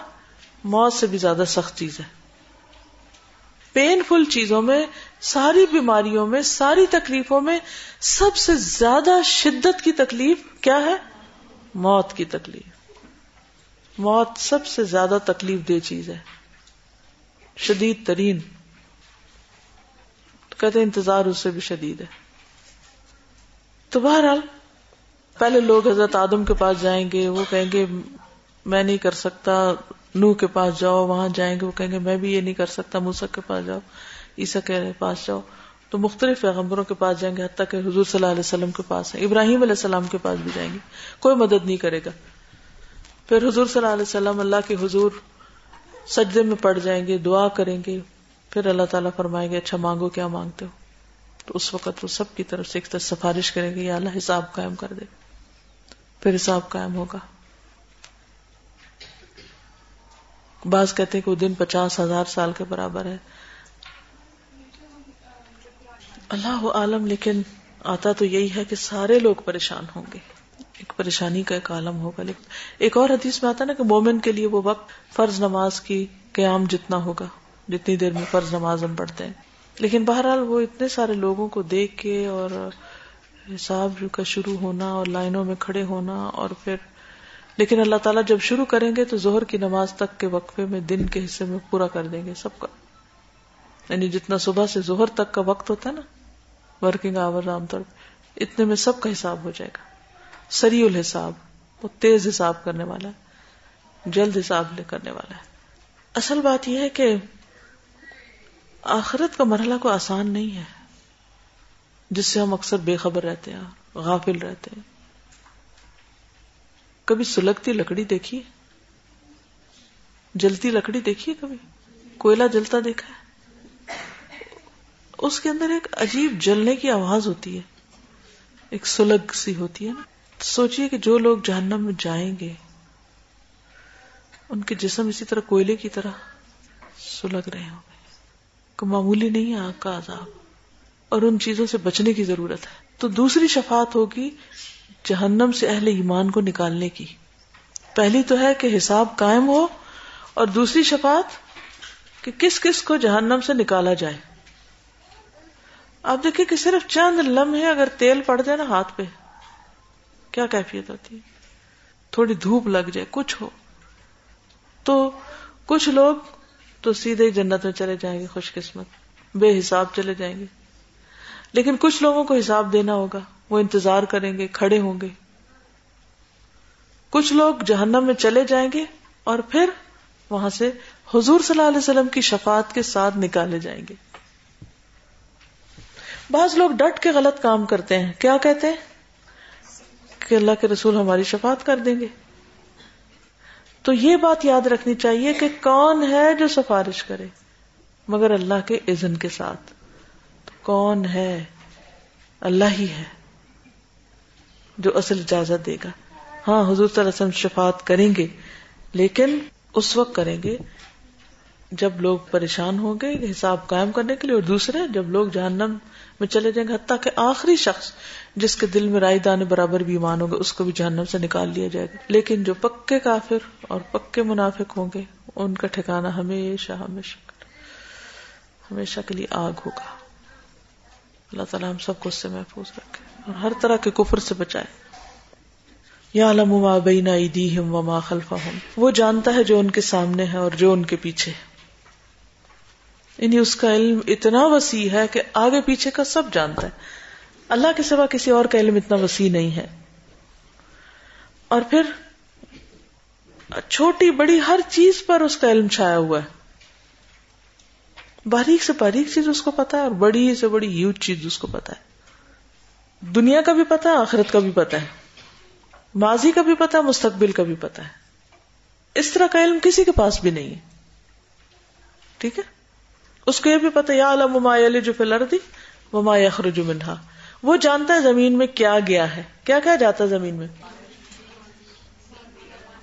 موت سے بھی زیادہ سخت چیز ہے۔ پین فل چیزوں میں، ساری بیماریوں میں، ساری تکلیفوں میں سب سے زیادہ شدت کی تکلیف کیا ہے؟ موت کی تکلیف۔ موت سب سے زیادہ تکلیف دہ چیز ہے۔ شدید ترین۔ کہتے انتظار اس سے بھی شدید ہے۔ تو بہرحال، پہلے لوگ حضرت آدم کے پاس جائیں گے، وہ کہیں گے، میں نہیں کر سکتا نو کے پاس جاؤ، وہاں جائیں گے، وہ کہیں گے، میں بھی یہ نہیں کر سکتا موسک کے پاس جاؤ عیسا کے پاس جاؤ۔ تو مختلف پیغمبروں کے پاس جائیں گے، حتیٰ کہ حضور صلی اللہ علیہ وسلم کے پاس ہیں۔ ابراہیم علیہ السلام کے پاس بھی جائیں گے۔ کوئی مدد نہیں کرے گا۔ پھر حضور صلی اللہ علیہ وسلم، اللہ کے حضور سجدے میں پڑ جائیں گے، دعا کریں گے۔ پھر اللہ تعالیٰ فرمائیں گے اچھا مانگو، کیا مانگتے ہو؟ تو اس وقت وہ سب کی طرف سے ایک طرف سفارش کریں گے، یا اللہ حساب قائم کر دے۔ پھر حساب قائم ہوگا۔ بعض کہتے ہیں کہ وہ دن پچاس ہزار سال کے برابر ہے۔ اللہ عالم، لیکن آتا تو یہی ہے کہ سارے لوگ پریشان ہوں گے۔ ایک پریشانی کا ایک عالم ہوگا۔ لیکن ایک اور حدیث میں آتا نا کہ مومن کے لیے وہ وقت فرض نماز کی قیام جتنا ہوگا، جتنی دیر میں فرض نماز ہم پڑھتے ہیں۔ لیکن بہرحال وہ اتنے سارے لوگوں کو دیکھ کے اور حساب کا شروع ہونا اور لائنوں میں کھڑے ہونا اور پھر لیکن اللہ تعالیٰ جب شروع کریں گے تو زہر کی نماز تک کے وقفے میں دن کے حصے میں پورا کر دیں گے سب کا۔ یعنی جتنا صبح سے زہر تک کا وقت ہوتا ہے نا، ورکنگ آور عام طور اتنے میں سب کا حساب ہو جائے گا۔ سری الحساب، وہ تیز حساب کرنے والا ہے، جلد حساب لے کرنے والا ہے۔ اصل بات یہ ہے کہ آخرت کا مرحلہ کو آسان نہیں ہے، جس سے ہم اکثر بے خبر رہتے ہیں، غافل رہتے ہیں۔ کبھی سلگتی لکڑی دیکھی جلتی لکڑی دیکھی کبھی؟ کوئلہ جلتا دیکھا ہے؟ اس کے اندر ایک عجیب جلنے کی آواز ہوتی ہے۔ ایک سلگ سی ہوتی ہے نا۔ سوچئے کہ جو لوگ جہنم میں جائیں گے، ان کے جسم اسی طرح کوئلے کی طرح سلگ رہے ہوں گے۔ کو معمولی نہیں ہے آگ کا عذاب۔ اور ان چیزوں سے بچنے کی ضرورت ہے۔ تو دوسری شفات ہوگی جہنم سے اہل ایمان کو نکالنے کی۔ پہلی تو ہے کہ حساب قائم ہو اور دوسری شفات کہ کس کس کو جہنم سے نکالا جائے۔ آپ دیکھیں کہ صرف چند لمحے اگر تیل پڑ جائے نا ہاتھ پہ، کیا کیفیت ہوتی؟ ہے تھوڑی دھوپ لگ جائے، کچھ ہو۔ تو کچھ لوگ تو سیدھے جنت میں چلے جائیں گے، خوش قسمت، بے حساب چلے جائیں گے۔ لیکن کچھ لوگوں کو حساب دینا ہوگا۔ وہ انتظار کریں گے، کھڑے ہوں گے۔ کچھ لوگ جہنم میں چلے جائیں گے اور پھر وہاں سے حضور صلی اللہ علیہ وسلم کی شفات کے ساتھ نکالے جائیں گے۔ بعض لوگ ڈٹ کے غلط کام کرتے ہیں۔ کیا کہتے ہیں؟ کہ اللہ کے رسول ہماری شفات کر دیں گے۔ تو یہ بات یاد رکھنی چاہیے کہ کون ہے جو سفارش کرے، مگر اللہ کے اذن کے ساتھ۔ تو کون ہے؟ اللہ ہی ہے۔ جو اصل اجازت دے گا۔ ہاں حضور صلی اللہ علیہ وسلم شفات کریں گے، لیکن اس وقت کریں گے جب لوگ پریشان ہوں گے، حساب قائم کرنے کے لیے، اور دوسرے جب لوگ جہنم میں چلے جائیں گے، حتیٰ کہ آخری شخص جس کے دل میں رائی دانے برابر بھی ایمان ہوگا اس کو بھی جہنم سے نکال لیا جائے گا۔ لیکن جو پکے کافر اور پکے منافق ہوں گے، ان کا ٹھکانا ہمیشہ ہمیشہ ہمیشہ کے لیے آگ ہوگا۔ اللہ تعالیٰ ہم سب کو اس سے محفوظ رکھے۔ اور ہر طرح کے کفر سے بچائے۔ یا ما بین ایدیہم وما خلفہم۔ وہ جانتا ہے جو ان کے سامنے ہے اور جو ان کے پیچھے یعنی اس کا علم اتنا وسیع ہے کہ آگے پیچھے کا سب جانتا ہے۔ اللہ کے سوا کسی اور کا علم اتنا وسیع نہیں ہے۔ اور پھر چھوٹی بڑی ہر چیز پر اس کا علم چھایا ہوا ہے۔ باریک سے باریک چیز اس کو پتا ہے اور بڑی سے بڑی ہیوج چیز اس کو پتا ہے۔ دنیا کا بھی پتا ہے آخرت کا بھی پتا ہے۔ ماضی کا بھی پتا ہے مستقبل کا بھی پتا ہے۔ اس طرح کا علم کسی کے پاس بھی نہیں ہے۔ ٹھیک ہے؟ اس کو یہ بھی پتا، یا علم ما جو فلردی وما یخرج منہا۔ وہ جانتا ہے زمین میں کیا گیا ہے۔ کیا کیا جاتا ہے زمین میں؟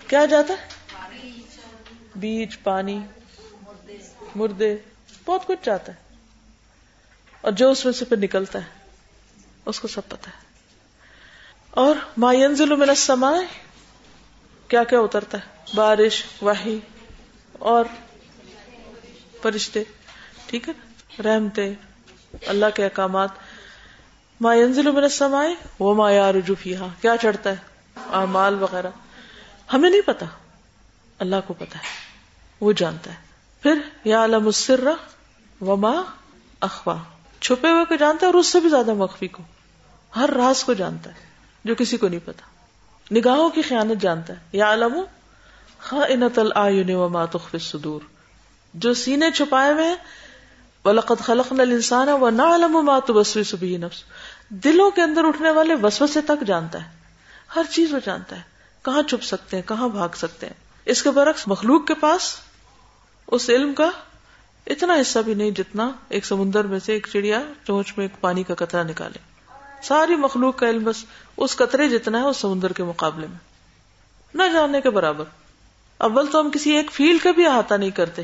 کیا جاتا ہے؟ بیج، پانی، مردے۔ بہت کچھ جاتا ہے۔ اور جو اس میں سے پھر نکلتا ہے۔ اس کو سب پتا ہے۔ اور ما ينزل من السماء، کیا کیا اترتا ہے؟ بارش، وحی اور فرشتے۔ ٹھیک ہے؟ رحمتے، اللہ کے احکامات۔ ما ينزل من السماء، وما يعرج فيها۔ کیا چڑھتا ہے؟ اعمال وغیرہ۔ ہمیں نہیں پتا اللہ کو پتا ہے۔ وہ جانتا ہے۔ پھر یا علم السر وما اخوا چھپے ہوئے کو جانتا ہے اور اس سے بھی زیادہ مخفی کو، ہر راز کو جانتا ہے، جو کسی کو نہیں پتا۔ نگاہوں کی خیانت جانتا ہے۔ یا علم خائنۃ العیون وما تخفی الصدور۔ جو سینے چھپائے ہوئے وَلَقَدْ خَلَقْنَا الْإِنسَانَ وَنَعْلَمُ مَا تُوَسْوِسُ بِهِ نَفْسُ دلوں کے اندر اٹھنے والے وسوسے تک جانتا ہے۔ ہر چیز وہ جانتا ہے۔ کہاں چھپ سکتے ہیں، کہاں بھاگ سکتے ہیں۔ اس کے برعکس مخلوق کے پاس اس علم کا اتنا حصہ بھی نہیں جتنا ایک سمندر میں سے ایک چڑیا چونچ میں ایک پانی کا قطرہ نکالے۔ ساری مخلوق کا علم بس اس قطرے جتنا ہے اس سمندر کے مقابلے میں۔ نہ جاننے کے برابر۔ اول تو ہم کسی ایک فیلڈ کا بھی احاطہ نہیں کرتے۔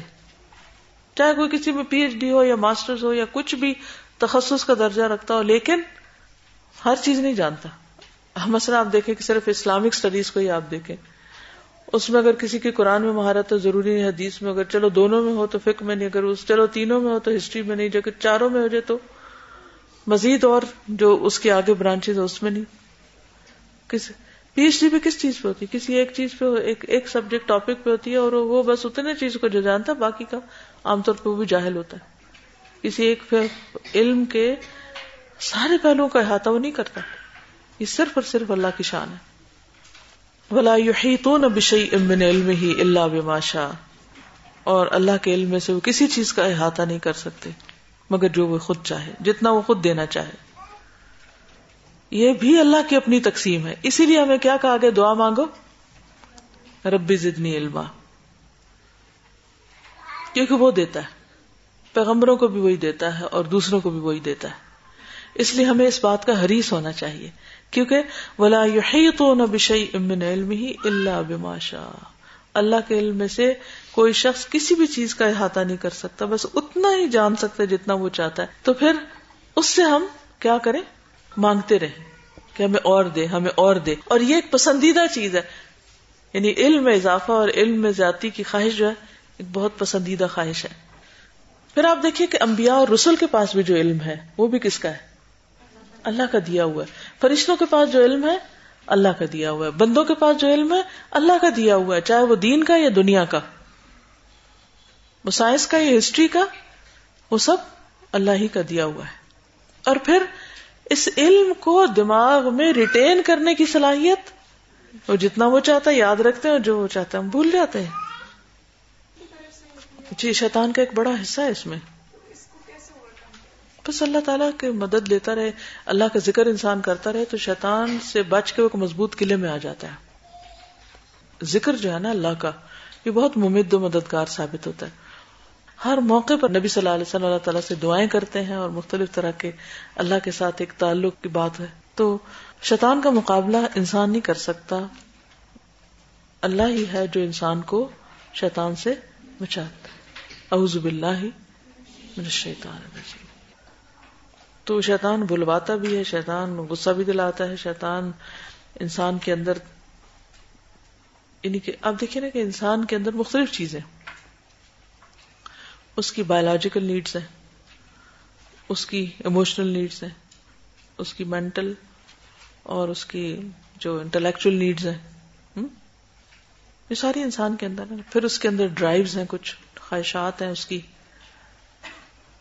چاہے کوئی کسی میں پی ایچ ڈی ہو یا ماسٹرز ہو یا کچھ بھی تخصص کا درجہ رکھتا ہو، لیکن ہر چیز نہیں جانتا۔ مثلا آپ دیکھیں کہ صرف اسلامک اسٹڈیز کو ہی آپ دیکھیں۔ اس میں اگر کسی کی قرآن میں مہارت تو ضروری نہیں حدیث میں اگر چلو دونوں میں ہو تو فک میں نہیں، اگر اس چلو تینوں میں ہو تو ہسٹری میں نہیں جو کہ چاروں میں ہو جائے تو مزید اور جو اس کے آگے برانچز اس میں نہیں۔ کس پی ایچ ڈی بھی کس چیز پہ ہوتی؟ ہے کسی ایک چیز پہ ایک ایک سبجیکٹ ٹاپک پہ ہوتی ہے اور وہ بس اتنے چیز کو جو جانتا ہے باقی کا عام طور پہ وہ بھی جاہل ہوتا ہے۔ کسی ایک علم کے سارے پہلوؤں کا احاطہ وہ نہیں کرتا۔ یہ صرف اور صرف اللہ کی شان ہے۔ ولا يحيطون بشيء من علمه الا بما شاء۔ اور اللہ کے علم میں سے وہ کسی چیز کا احاطہ نہیں کر سکتے، مگر جو وہ خود چاہے، جتنا وہ خود دینا چاہے۔ یہ بھی اللہ کی اپنی تقسیم ہے۔ اسی لیے ہمیں کیا کہا گیا؟ دعا مانگو۔ ربی زدنی علما۔ کیونکہ وہ دیتا ہے۔ پیغمبروں کو بھی وہی دیتا ہے اور دوسروں کو بھی وہی دیتا ہے۔ اس لیے ہمیں اس بات کا حریص ہونا چاہیے۔ کیونکہ ولا تو نہ بشئی امن علم ہی اللہ بماشا اللہ کے علم میں سے کوئی شخص کسی بھی چیز کا احاطہ نہیں کر سکتا، بس اتنا ہی جان سکتا جتنا وہ چاہتا ہے۔ تو پھر اس سے ہم کیا کریں؟ مانگتے رہیں کہ ہمیں اور دے، ہمیں اور دے۔ اور یہ ایک پسندیدہ چیز ہے۔ یعنی علم میں اضافہ اور علم میں زیادتی کی خواہش جو ہے، ایک بہت پسندیدہ خواہش ہے۔ پھر آپ دیکھیے کہ انبیاء اور رسول کے پاس بھی جو علم ہے، وہ بھی کس کا ہے؟ اللہ کا دیا ہوا ہے۔ فرشتوں کے پاس جو علم ہے، اللہ کا دیا ہوا ہے۔ بندوں کے پاس جو علم ہے، اللہ کا دیا ہوا ہے، چاہے وہ دین کا یا دنیا کا۔ وہ سائنس کا یا ہسٹری کا، وہ سب اللہ ہی کا دیا ہوا ہے۔ اور پھر اس علم کو دماغ میں ریٹین کرنے کی صلاحیت، وہ جتنا وہ چاہتا ہے یاد رکھتے ہیں اور جو وہ چاہتا ہے ہم بھول جاتے ہیں۔ جی شیطان کا ایک بڑا حصہ ہے اس میں۔ بس اللہ تعالیٰ کی مدد لیتا رہے، اللہ کا ذکر انسان کرتا رہے، تو شیطان سے بچ کے وہ مضبوط قلعے میں آ جاتا ہے۔ ذکر جو ہے نا اللہ کا، یہ بہت ممد و مددگار ثابت ہوتا ہے۔ ہر موقع پر نبی صلی اللہ علیہ وسلم اللہ تعالیٰ سے دعائیں کرتے ہیں اور مختلف طرح کے اللہ کے ساتھ ایک تعلق کی بات ہے۔ تو شیطان کا مقابلہ انسان نہیں کر سکتا، اللہ ہی ہے جو انسان کو شیطان سے بچاتا اعوذ باللہ من الشیطان الرجیم۔ تو شیطان بلواتا بھی ہے، شیطان غصہ بھی دلاتا ہے، شیطان انسان کے اندر یعنی کہ آپ دیکھیں نا کہ انسان کے اندر مختلف چیزیں اس کی بایولوجیکل نیڈس ہیں، اس کی ایموشنل نیڈس ہیں، اس کی مینٹل اور اس کی جو انٹلیکچل نیڈس ہیں۔ یہ ساری انسان کے اندر ہے پھر اس کے اندر ڈرائیوز ہیں، کچھ خواہشات ہیں اس کی۔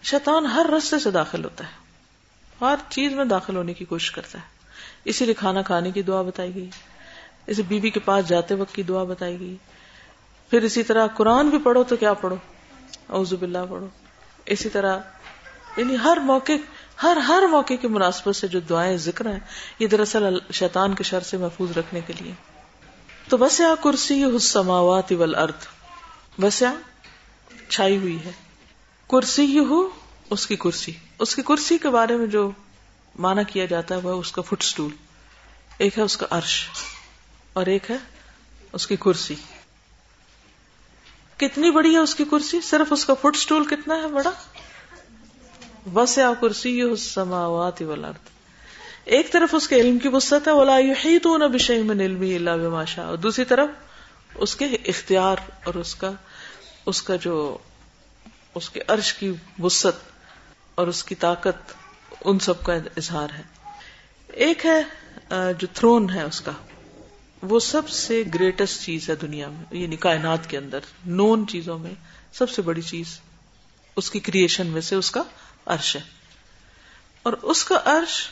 شیطان ہر رستے سے داخل ہوتا ہے۔ ہر چیز میں داخل ہونے کی کوشش کرتا ہے۔ اسی لیے کھانا کھانے کی دعا بتائی گئی۔ اسے بیوی کے پاس جاتے وقت کی دعا بتائی گئی۔ پھر اسی طرح قرآن بھی پڑھو تو کیا پڑھو؟ اعوذ باللہ پڑھو۔ اسی طرح یعنی ہر موقع، ہر ہر موقع کی مناسبت سے جو دعائیں ذکر ہیں، یہ دراصل شیطان کے شر سے محفوظ رکھنے کے لیے۔ تو بس یا کرسی حسماوات ارد بس یا چھائی ہوئی ہے۔ کرسی ہو اس کی کرسی۔ اس کی کرسی کے بارے میں جو مانا کیا جاتا ہے وہ اس کا فٹ سٹول۔ ایک ہے اس کا عرش اور ایک ہے اس کی کرسی۔ کتنی بڑی ہے اس کی کرسی؟ صرف اس کا فٹ سٹول کتنا ہے بڑا؟ بس یا کرسی سماوات والارض۔ ایک طرف اس کے علم کی وسط ہے، ولا یحیطون بشیء من علمی الا بما شاء۔ اور دوسری طرف اس کے اختیار اور اس کا اس کا جو، اس کے عرش کی وسط اور اس کی طاقت ان سب کا اظہار ہے۔ ایک ہے جو تھرون ہے اس کا، وہ سب سے گریٹسٹ چیز ہے دنیا میں یعنی کائنات کے اندر نون چیزوں میں سب سے بڑی چیز۔ اس کی کریشن میں سے اس کا عرش ہے۔ اور اس کا عرش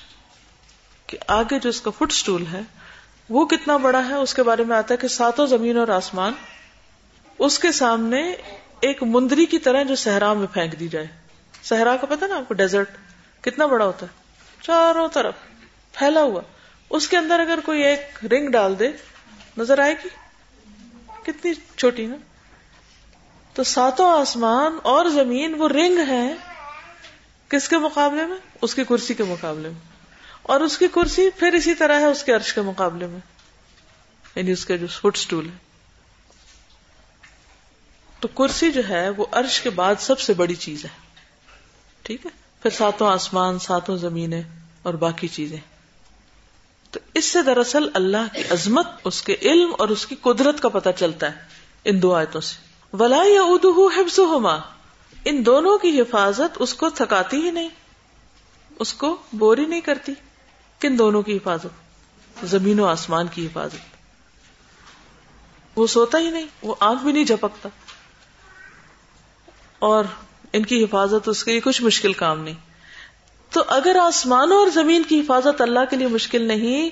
کہ آگے جو اس کا فٹ سٹول ہے، وہ کتنا بڑا ہے؟ اس کے بارے میں آتا ہے کہ ساتوں زمین اور آسمان اس کے سامنے ایک مندری کی طرح جو صحرا میں پھینک دی جائے۔ صحرا کا پتا نا آپ کو ڈیزرٹ کتنا بڑا ہوتا ہے؟ چاروں طرف پھیلا ہوا۔ اس کے اندر اگر کوئی ایک رنگ ڈال دے، نظر آئے گی؟ کتنی چھوٹی نا۔ تو ساتوں آسمان اور زمین وہ رنگ ہے کس کے مقابلے میں؟ اس کی کرسی کے مقابلے میں۔ اور اس کی کرسی پھر اسی طرح ہے اس کے عرش کے مقابلے میں۔ یعنی اس کے جو فٹ اسٹول ہے۔ تو کرسی جو ہے وہ عرش کے بعد سب سے بڑی چیز ہے۔ ٹھیک ہے؟ پھر ساتوں آسمان، ساتوں زمینیں اور باقی چیزیں۔ تو اس سے دراصل اللہ کی عظمت، اس کے علم اور اس کی قدرت کا پتہ چلتا ہے ان دو آیتوں سے۔ ولا یا ادو حفظ ان دونوں کی حفاظت اس کو تھکاتی ہی نہیں، اس کو بوری نہیں کرتی۔ کن دونوں کی حفاظت؟ زمین و آسمان کی حفاظت۔ وہ سوتا ہی نہیں، وہ آنکھ بھی نہیں جھپکتا۔ اور ان کی حفاظت اس کے لیے کچھ مشکل کام نہیں۔ تو اگر آسمانوں اور زمین کی حفاظت اللہ کے لیے مشکل نہیں،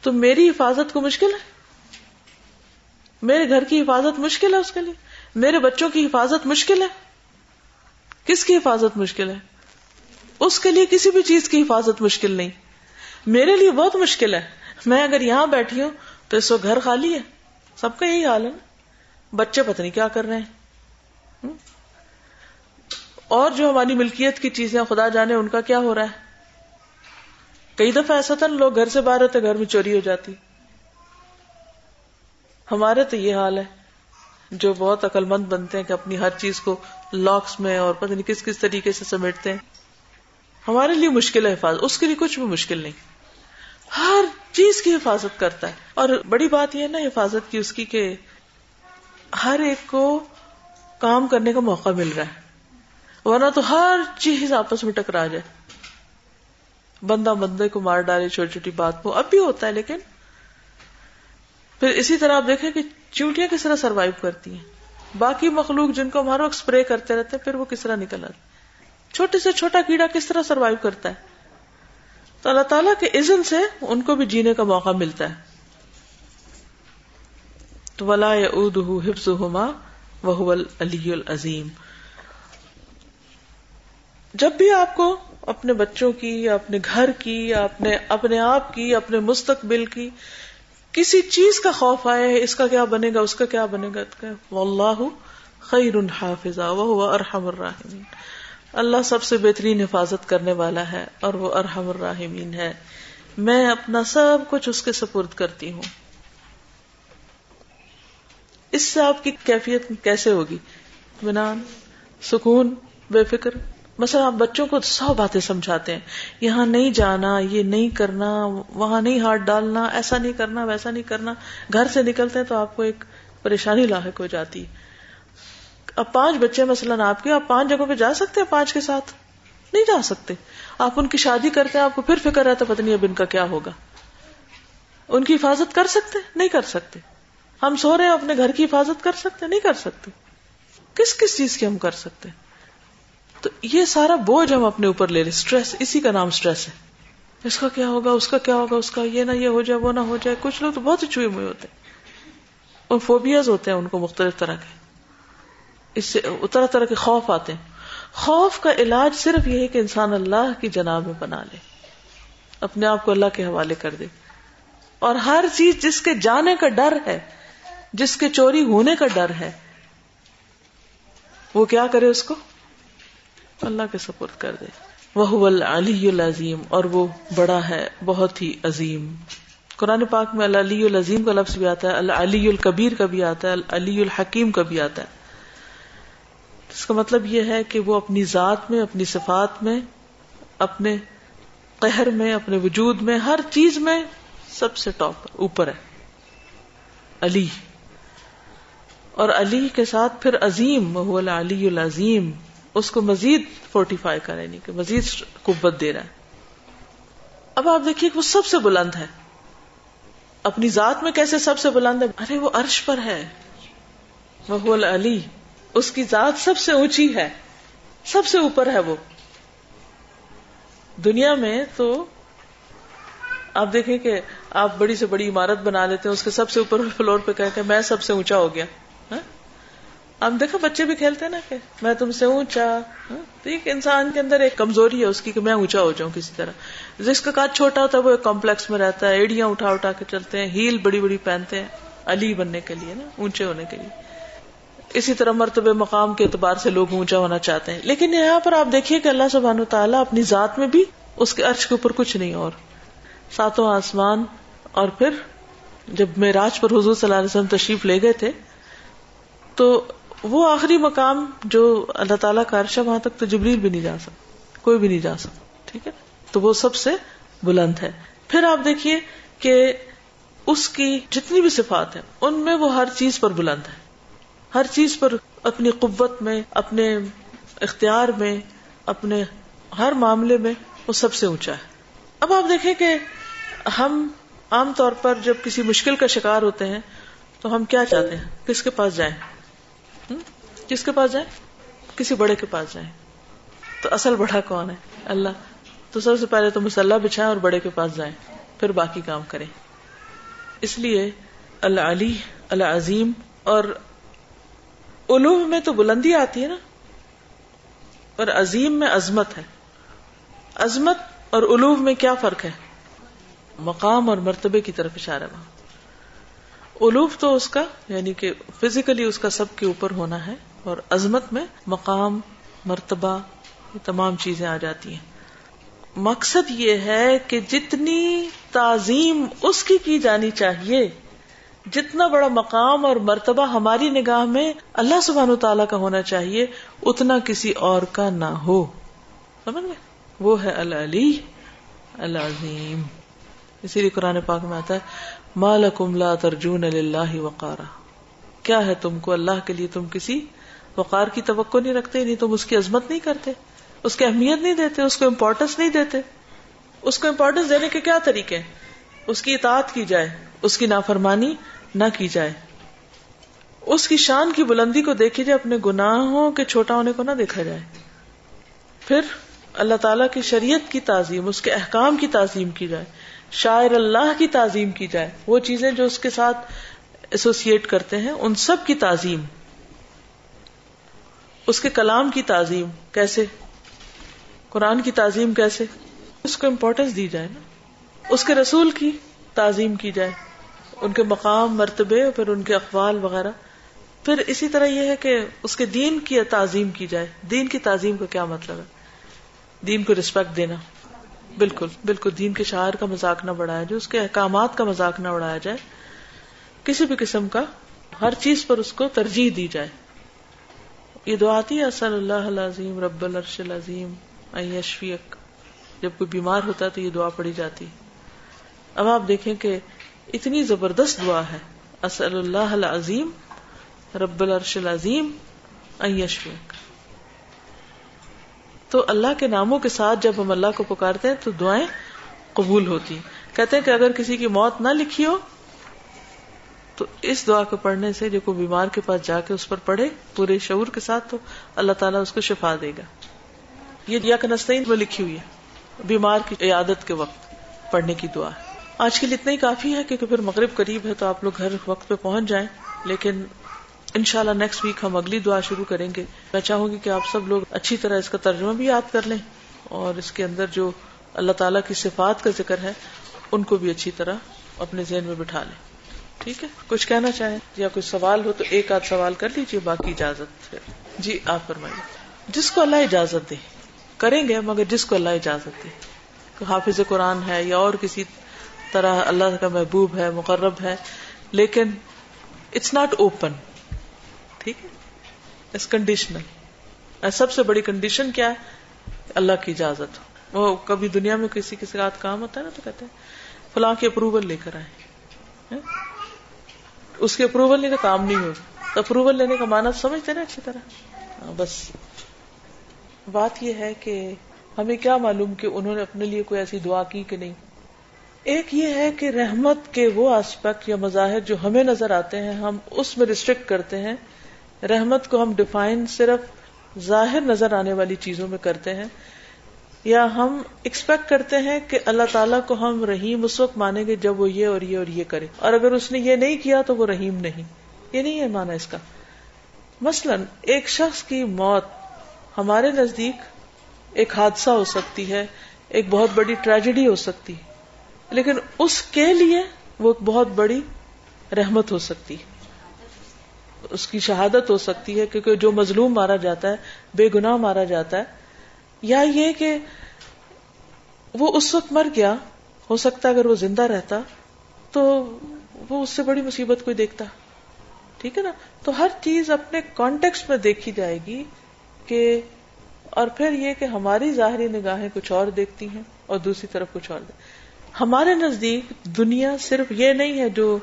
تو میری حفاظت کو مشکل ہے؟ میرے گھر کی حفاظت مشکل ہے اس کے لیے؟ میرے بچوں کی حفاظت مشکل ہے؟ کس کی حفاظت مشکل ہے؟ اس کے لیے کسی بھی چیز کی حفاظت مشکل نہیں۔ میرے لیے بہت مشکل ہے۔ میں اگر یہاں بیٹھی ہوں تو اس وقت گھر خالی ہے۔ سب کا یہی حال ہے بچے پتہ نہیں کیا کر رہے ہیں۔ اور جو ہماری ملکیت کی چیزیں خدا جانے ان کا کیا ہو رہا ہے؟ کئی دفعہ ایسا تھا، لوگ گھر سے باہر ہوتے، گھر میں چوری ہو جاتی۔ ہمارے تو یہ حال ہے، جو بہت عقل مند بنتے ہیں کہ اپنی ہر چیز کو لاکس میں اور پتہ نہیں کس کس طریقے سے سمیٹتے ہیں۔ ہمارے لیے مشکل ہے حفاظت، اس کے لیے کچھ بھی مشکل نہیں۔ ہر چیز کی حفاظت کرتا ہے۔ اور بڑی بات یہ ہے نا، حفاظت کی اس کی کہ ہر ایک کو کام کرنے کا موقع مل رہا ہے۔ ورنہ تو ہر چیز آپس میں ٹکرا جائے۔ بندہ بندے کو مار ڈالے، چھوٹی چھوٹی بات کو اب بھی ہوتا ہے، لیکن پھر اسی طرح آپ دیکھیں کہ چونٹیاں کس طرح سروائو کرتی ہیں۔ باقی مخلوق جن کو ہمارا اسپرے کرتے رہتے ہیں، پھر وہ کس طرح نکل آتے چھوٹے سے چھوٹا کیڑا کس طرح سروائو کرتا ہے؟ تو اللہ تعالیٰ کے عزن سے ان کو بھی جینے کا موقع ملتا ہے۔ تو ولا حفظ ہوما وہ علی العظیم جب بھی آپ کو اپنے بچوں کی یا اپنے گھر کی یا اپنے اپنے آپ کی، اپنے مستقبل کی کسی چیز کا خوف آئے اس کا کیا بنے گا، اس کا کیا بنے گا واللہ خیر حافظ ارحم الراحمین۔ اللہ سب سے بہترین حفاظت کرنے والا ہے اور وہ ارحم الراحمین ہے۔ میں اپنا سب کچھ اس کے سپرد کرتی ہوں۔ اس سے آپ کی کیفیت کیسے ہوگی؟ اطمینان، سکون، بے فکر؟ مثلا آپ بچوں کو سو باتیں سمجھاتے ہیں، یہاں نہیں جانا، یہ نہیں کرنا، وہاں نہیں ہاتھ ڈالنا، ایسا نہیں کرنا، ویسا نہیں کرنا۔ گھر سے نکلتے ہیں تو آپ کو ایک پریشانی لاحق ہو جاتی۔ اب پانچ بچے مثلاً آپ کے، آپ پانچ جگہوں پہ جا سکتے ہیں پانچ کے ساتھ؟ نہیں جا سکتے۔ آپ ان کی شادی کرتے ہیں، آپ کو پھر فکر رہتا پتہ نہیں اب ان کا کیا ہوگا۔ ان کی حفاظت کر سکتے؟ نہیں کر سکتے۔ ہم سو رہے ہیں، اپنے گھر کی حفاظت کر سکتے؟ نہیں کر سکتے۔ کس کس چیز کی ہم کر سکتے؟ تو یہ سارا بوجھ ہم اپنے اوپر لے لیں۔ اسٹریس اسی کا نام اسٹریس ہے۔ اس کا کیا ہوگا؟ اس کا کیا ہوگا؟ اس کا یہ نہ یہ ہو جائے، وہ نہ ہو جائے۔ کچھ لوگ تو بہت چوئے ہوئے ہوتے ہیں۔ اور فوبیاز ہوتے ہیں ان کو مختلف طرح کے۔ اس سے طرح طرح کے خوف آتے ہیں۔ خوف کا علاج صرف یہ ہے کہ انسان اللہ کی جناب میں بنا لے۔ اپنے آپ کو اللہ کے حوالے کر دے۔ اور ہر چیز جس کے جانے کا ڈر ہے، جس کے چوری ہونے کا ڈر ہے، وہ کیا کرے اس کو؟ اللہ کے سپورٹ کر دے۔ وہ علی العظیم، اور وہ بڑا ہے، بہت ہی عظیم۔ قرآن پاک میں علی العظیم کا لفظ بھی آتا ہے علی الکبیر کا بھی آتا ہے علی الحکیم کا بھی آتا ہے۔ اس کا مطلب یہ ہے کہ وہ اپنی ذات میں، اپنی صفات میں، اپنے قہر میں، اپنے وجود میں، ہر چیز میں سب سے ٹاپ اوپر ہے۔ علی۔ اور علی کے ساتھ پھر عظیم وہ علی العظیم۔ اس کو مزید فورٹیفائی کرے نہیں کہ مزید قوت دے رہا ہے۔ اب آپ دیکھیے وہ سب سے بلند ہے۔ اپنی ذات میں کیسے سب سے بلند ہے؟ ارے، وہ عرش پر ہے۔ وہ علی اس کی ذات سب سے اونچی ہے۔ سب سے اوپر ہے وہ۔ دنیا میں تو آپ دیکھیں کہ آپ بڑی سے بڑی عمارت بنا لیتے ہیں، اس کے سب سے اوپر فلور پہ کہ میں سب سے اونچا ہو گیا۔ ہاں؟ آپ دیکھو بچے بھی کھیلتے ہیں نا کہ میں تم سے اونچا ہاں، تو ایک انسان کے اندر ایک کمزوری ہے اس کی کہ میں اونچا ہو جاؤں کسی طرح جس کا کاج چھوٹا ہوتا ہے وہ ایک کمپلیکس میں رہتا ہے، ایڑیاں اٹھا اٹھا کے چلتے ہیں، ہیل بڑی بڑی پہنتے ہیں، علی بننے کے لیے نا، اونچے ہونے کے لیے اسی طرح مرتبہ مقام کے اعتبار سے لوگ اونچا ہونا چاہتے ہیں لیکن یہاں پر آپ دیکھیے کہ اللہ سبحانہ تعالیٰ اپنی ذات میں بھی اس کے عرش کے اوپر کچھ نہیں، اور ساتوں آسمان اور پھر جب میراج پر حضور صلی اللہ علیہ وسلم تشریف لے گئے تھے، تو وہ آخری مقام جو اللہ تعالیٰ کا عرش ہے، وہاں تک تو جبریل بھی نہیں جا سکتا، کوئی بھی نہیں جا سکتا، ٹھیک ہے؟ تو وہ سب سے بلند ہے۔ پھر آپ دیکھیے کہ اس کی جتنی بھی صفات ہیں، ان میں وہ ہر چیز پر بلند ہے۔ ہر چیز پر اپنی قوت میں، اپنے اختیار میں، اپنے ہر معاملے میں وہ سب سے اونچا ہے۔ اب آپ دیکھیں کہ ہم عام طور پر جب کسی مشکل کا شکار ہوتے ہیں، تو ہم کیا چاہتے ہیں؟ کس کے پاس جائیں؟ کس کے پاس جائیں؟ کسی بڑے کے پاس جائیں۔ تو اصل بڑا کون ہے؟ اللہ۔ تو سب سے پہلے تو مسلح بچھائیں اور بڑے کے پاس جائیں۔ پھر باقی کام کریں۔ اس لیے اللہ علی اللہ عظیم اور الوح میں تو بلندی آتی ہے نا۔ اور عظیم میں عظمت ہے۔ عظمت اور الوح میں کیا فرق ہے؟ مقام اور مرتبے کی طرف اشارہ وہاں الوف تو اس کا یعنی کہ فزیکلی اس کا سب کے اوپر ہونا ہے۔ اور عظمت میں مقام، مرتبہ یہ تمام چیزیں آ جاتی ہیں۔ مقصد یہ ہے کہ جتنی تعظیم اس کی کی جانی چاہیے، جتنا بڑا مقام اور مرتبہ ہماری نگاہ میں اللہ سبحانہ تعالیٰ کا ہونا چاہیے، اتنا کسی اور کا نہ ہو۔ سمجھ گئے؟ وہ ہے العلی العظیم۔ اسی لیے قرآن پاک میں آتا ہے مالکم لا ترجون للہ وقارا کیا ہے تم کو اللہ کے لیے تم کسی وقار کی توقع نہیں رکھتے، نہیں تم اس کی عظمت نہیں کرتے، اس کی اہمیت نہیں دیتے، اس کو امپورٹینس نہیں دیتے۔ اس کو امپورٹینس دینے کے کیا طریقے؟ اس کی اطاعت کی جائے، اس کی نافرمانی نہ کی جائے۔ اس کی شان کی بلندی کو دیکھی جائے، اپنے گناہوں کے چھوٹا ہونے کو نہ دیکھا جائے۔ پھر اللہ تعالی کی شریعت کی تعظیم، اس کے احکام کی تعظیم کی جائے، شاعر اللہ کی تعظیم کی جائے۔ وہ چیزیں جو اس کے ساتھ ایسوسیٹ کرتے ہیں، ان سب کی تعظیم۔ اس کے کلام کی تعظیم کیسے؟ قرآن کی تعظیم کیسے؟ اس کو امپورٹینس دی جائے نا۔ اس کے رسول کی تعظیم کی جائے۔ ان کے مقام، مرتبے، پھر ان کے اقوال وغیرہ۔ پھر اسی طرح یہ ہے کہ اس کے دین کی تعظیم کی جائے۔ دین کی تعظیم کا کیا مطلب ہے؟ دین کو ریسپیکٹ دینا۔ بالکل بالکل۔ دین کے شاعر کا مذاق نہ بڑھایا جائے، اس کے احکامات کا مذاق نہ اڑایا جائے۔ کسی بھی قسم کا ہر چیز پر اس کو ترجیح دی جائے۔ یہ دعا آتی ہے صلی اللہ العظیم، رب الرش العظیم اشفیق جب کوئی بیمار ہوتا ہے تو یہ دعا پڑی جاتی اب آپ دیکھیں کہ اتنی زبردست دعا ہے، اصل اللہ العظیم، رب الرش العظیم اشفیق تو اللہ کے ناموں کے ساتھ جب ہم اللہ کو پکارتے ہیں تو دعائیں قبول ہوتی کہتے ہیں کہ اگر کسی کی موت نہ لکھی ہو تو اس دعا کو پڑھنے سے جو کوئی بیمار کے پاس جا کے اس پر پڑھے، پورے شعور کے ساتھ تو اللہ تعالیٰ اس کو شفا دے گا۔ یہ دیا کنستین میں لکھی ہوئی ہے، بیمار کی عیادت کے وقت پڑھنے کی دعا۔ آج کے لیے اتنا ہی کافی ہے کیونکہ پھر مغرب قریب ہے تو آپ لوگ ہر وقت پہ پہنچ جائیں۔ لیکن ان شاء اللہ نیکسٹ ویک ہم اگلی دعا شروع کریں گے۔ میں چاہوں گی کہ آپ سب لوگ اچھی طرح اس کا ترجمہ بھی یاد کر لیں اور اس کے اندر جو اللہ تعالیٰ کی صفات کا ذکر ہے، ان کو بھی اچھی طرح اپنے ذہن میں بٹھا لیں۔ ٹھیک ہے؟ کچھ کہنا چاہیں یا کوئی سوال ہو تو ایک آدھ سوال کر لیجیے باقی اجازت پھر جی آپ فرمائیے۔ جس کو اللہ اجازت دے، کریں گے مگر جس کو اللہ اجازت دے۔ حافظ قرآن ہے یا اور کسی طرح اللہ کا محبوب ہے، مقرب ہے، لیکن اٹس ناٹ اوپن ٹھیک ہے؟ کنڈیشنل سب سے بڑی کنڈیشن کیا ہے؟ اللہ کی اجازت۔ ہو وہ کبھی دنیا میں کسی کے ساتھ کام ہوتا ہے نا تو کہتے ہیں، فلاں کی اپروول لے کر آئے۔ اس کے اپروول نہیں تو کام نہیں ہو۔ تو اپروول لینے کا مانا سمجھتے نا اچھی طرح۔ ہاں، بس۔ بات یہ ہے کہ ہمیں کیا معلوم کہ انہوں نے اپنے لیے کوئی ایسی دعا کی کہ نہیں۔ ایک یہ ہے کہ رحمت کے وہ آسپیکٹ یا مظاہر جو ہمیں نظر آتے ہیں، ہم اس میں ریسٹرکٹ کرتے ہیں۔ رحمت کو ہم ڈیفائن صرف ظاہر نظر آنے والی چیزوں میں کرتے ہیں۔ یا ہم ایکسپیکٹ کرتے ہیں کہ اللہ تعالیٰ کو ہم رحیم اس وقت مانیں گے جب وہ یہ اور یہ اور یہ کرے۔ اور اگر اس نے یہ نہیں کیا تو وہ رحیم نہیں۔ یہ نہیں ہے مانا اس کا۔ مثلا ایک شخص کی موت ہمارے نزدیک ایک حادثہ ہو سکتی ہے، ایک بہت بڑی ٹریجڈی ہو سکتی لیکن اس کے لیے وہ ایک بہت بڑی رحمت ہو سکتی اس کی شہادت ہو سکتی ہے، کیونکہ جو مظلوم مارا جاتا ہے، بے گناہ مارا جاتا ہے یا یہ کہ وہ اس وقت مر گیا، ہو سکتا اگر وہ زندہ رہتا، تو وہ اس سے بڑی مصیبت کوئی دیکھتا۔ ٹھیک ہے نا؟ تو ہر چیز اپنے کانٹیکس میں دیکھی جائے گی کہ، اور پھر یہ کہ ہماری ظاہری نگاہیں کچھ اور دیکھتی ہیں اور دوسری طرف کچھ اور ہمارے نزدیک دنیا صرف یہ نہیں ہے جو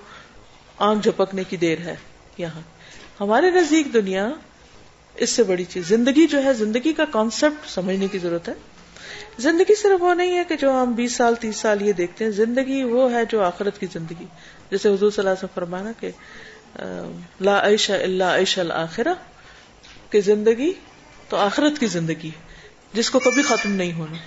آنکھ جھپکنے کی دیر ہے یہاں۔ ہمارے نزدیک دنیا اس سے بڑی چیز۔ زندگی جو ہے، زندگی کا کانسیپٹ سمجھنے کی ضرورت ہے۔ زندگی صرف وہ نہیں ہے کہ جو ہم بیس سال، تیس سال یہ دیکھتے ہیں، زندگی وہ ہے جو آخرت کی زندگی۔ جیسے حضور صلی اللہ علیہ وسلم فرمانا کہ لا عیش اللہ عیش الآخرہ کہ زندگی تو آخرت کی زندگی جس کو کبھی ختم نہیں ہونا۔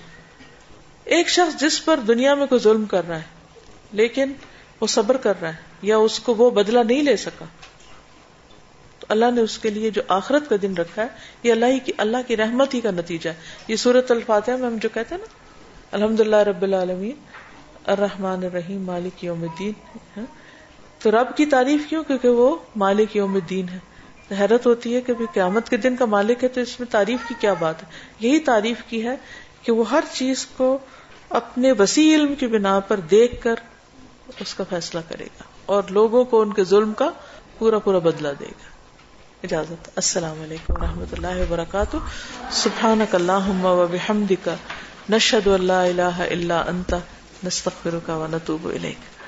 ایک شخص جس پر دنیا میں کوئی ظلم کر رہا ہے، لیکن وہ صبر کر رہا ہے، یا اس کو وہ بدلہ نہیں لے سکا اللہ نے اس کے لیے جو آخرت کا دن رکھا ہے، یہ اللہ ہی کی اللہ کی رحمت ہی کا نتیجہ ہے۔ یہ سورت الفاتحہ میں ہم جو کہتے ہیں نا الحمد اللہ رب العالمین، الرحمن الرحیم، مالک یوم الدین ہاں۔ تو رب کی تعریف کیوں؟ کیونکہ وہ مالک یوم الدین ہے۔ حیرت ہوتی ہے کہ قیامت کے دن کا مالک ہے، تو اس میں تعریف کی کیا بات ہے؟ یہی تعریف کی ہے کہ وہ ہر چیز کو اپنے وسیع علم کی بنا پر دیکھ کر اس کا فیصلہ کرے گا اور لوگوں کو ان کے ظلم کا پورا پورا بدلا دے گا۔ اجازت۔ السلام علیکم و رحمۃ اللہ وبرکاتہ۔ سبحان اللہ و نشد اللہ اللہ اللہ انت۔ نستغفرک و نتوب الیک۔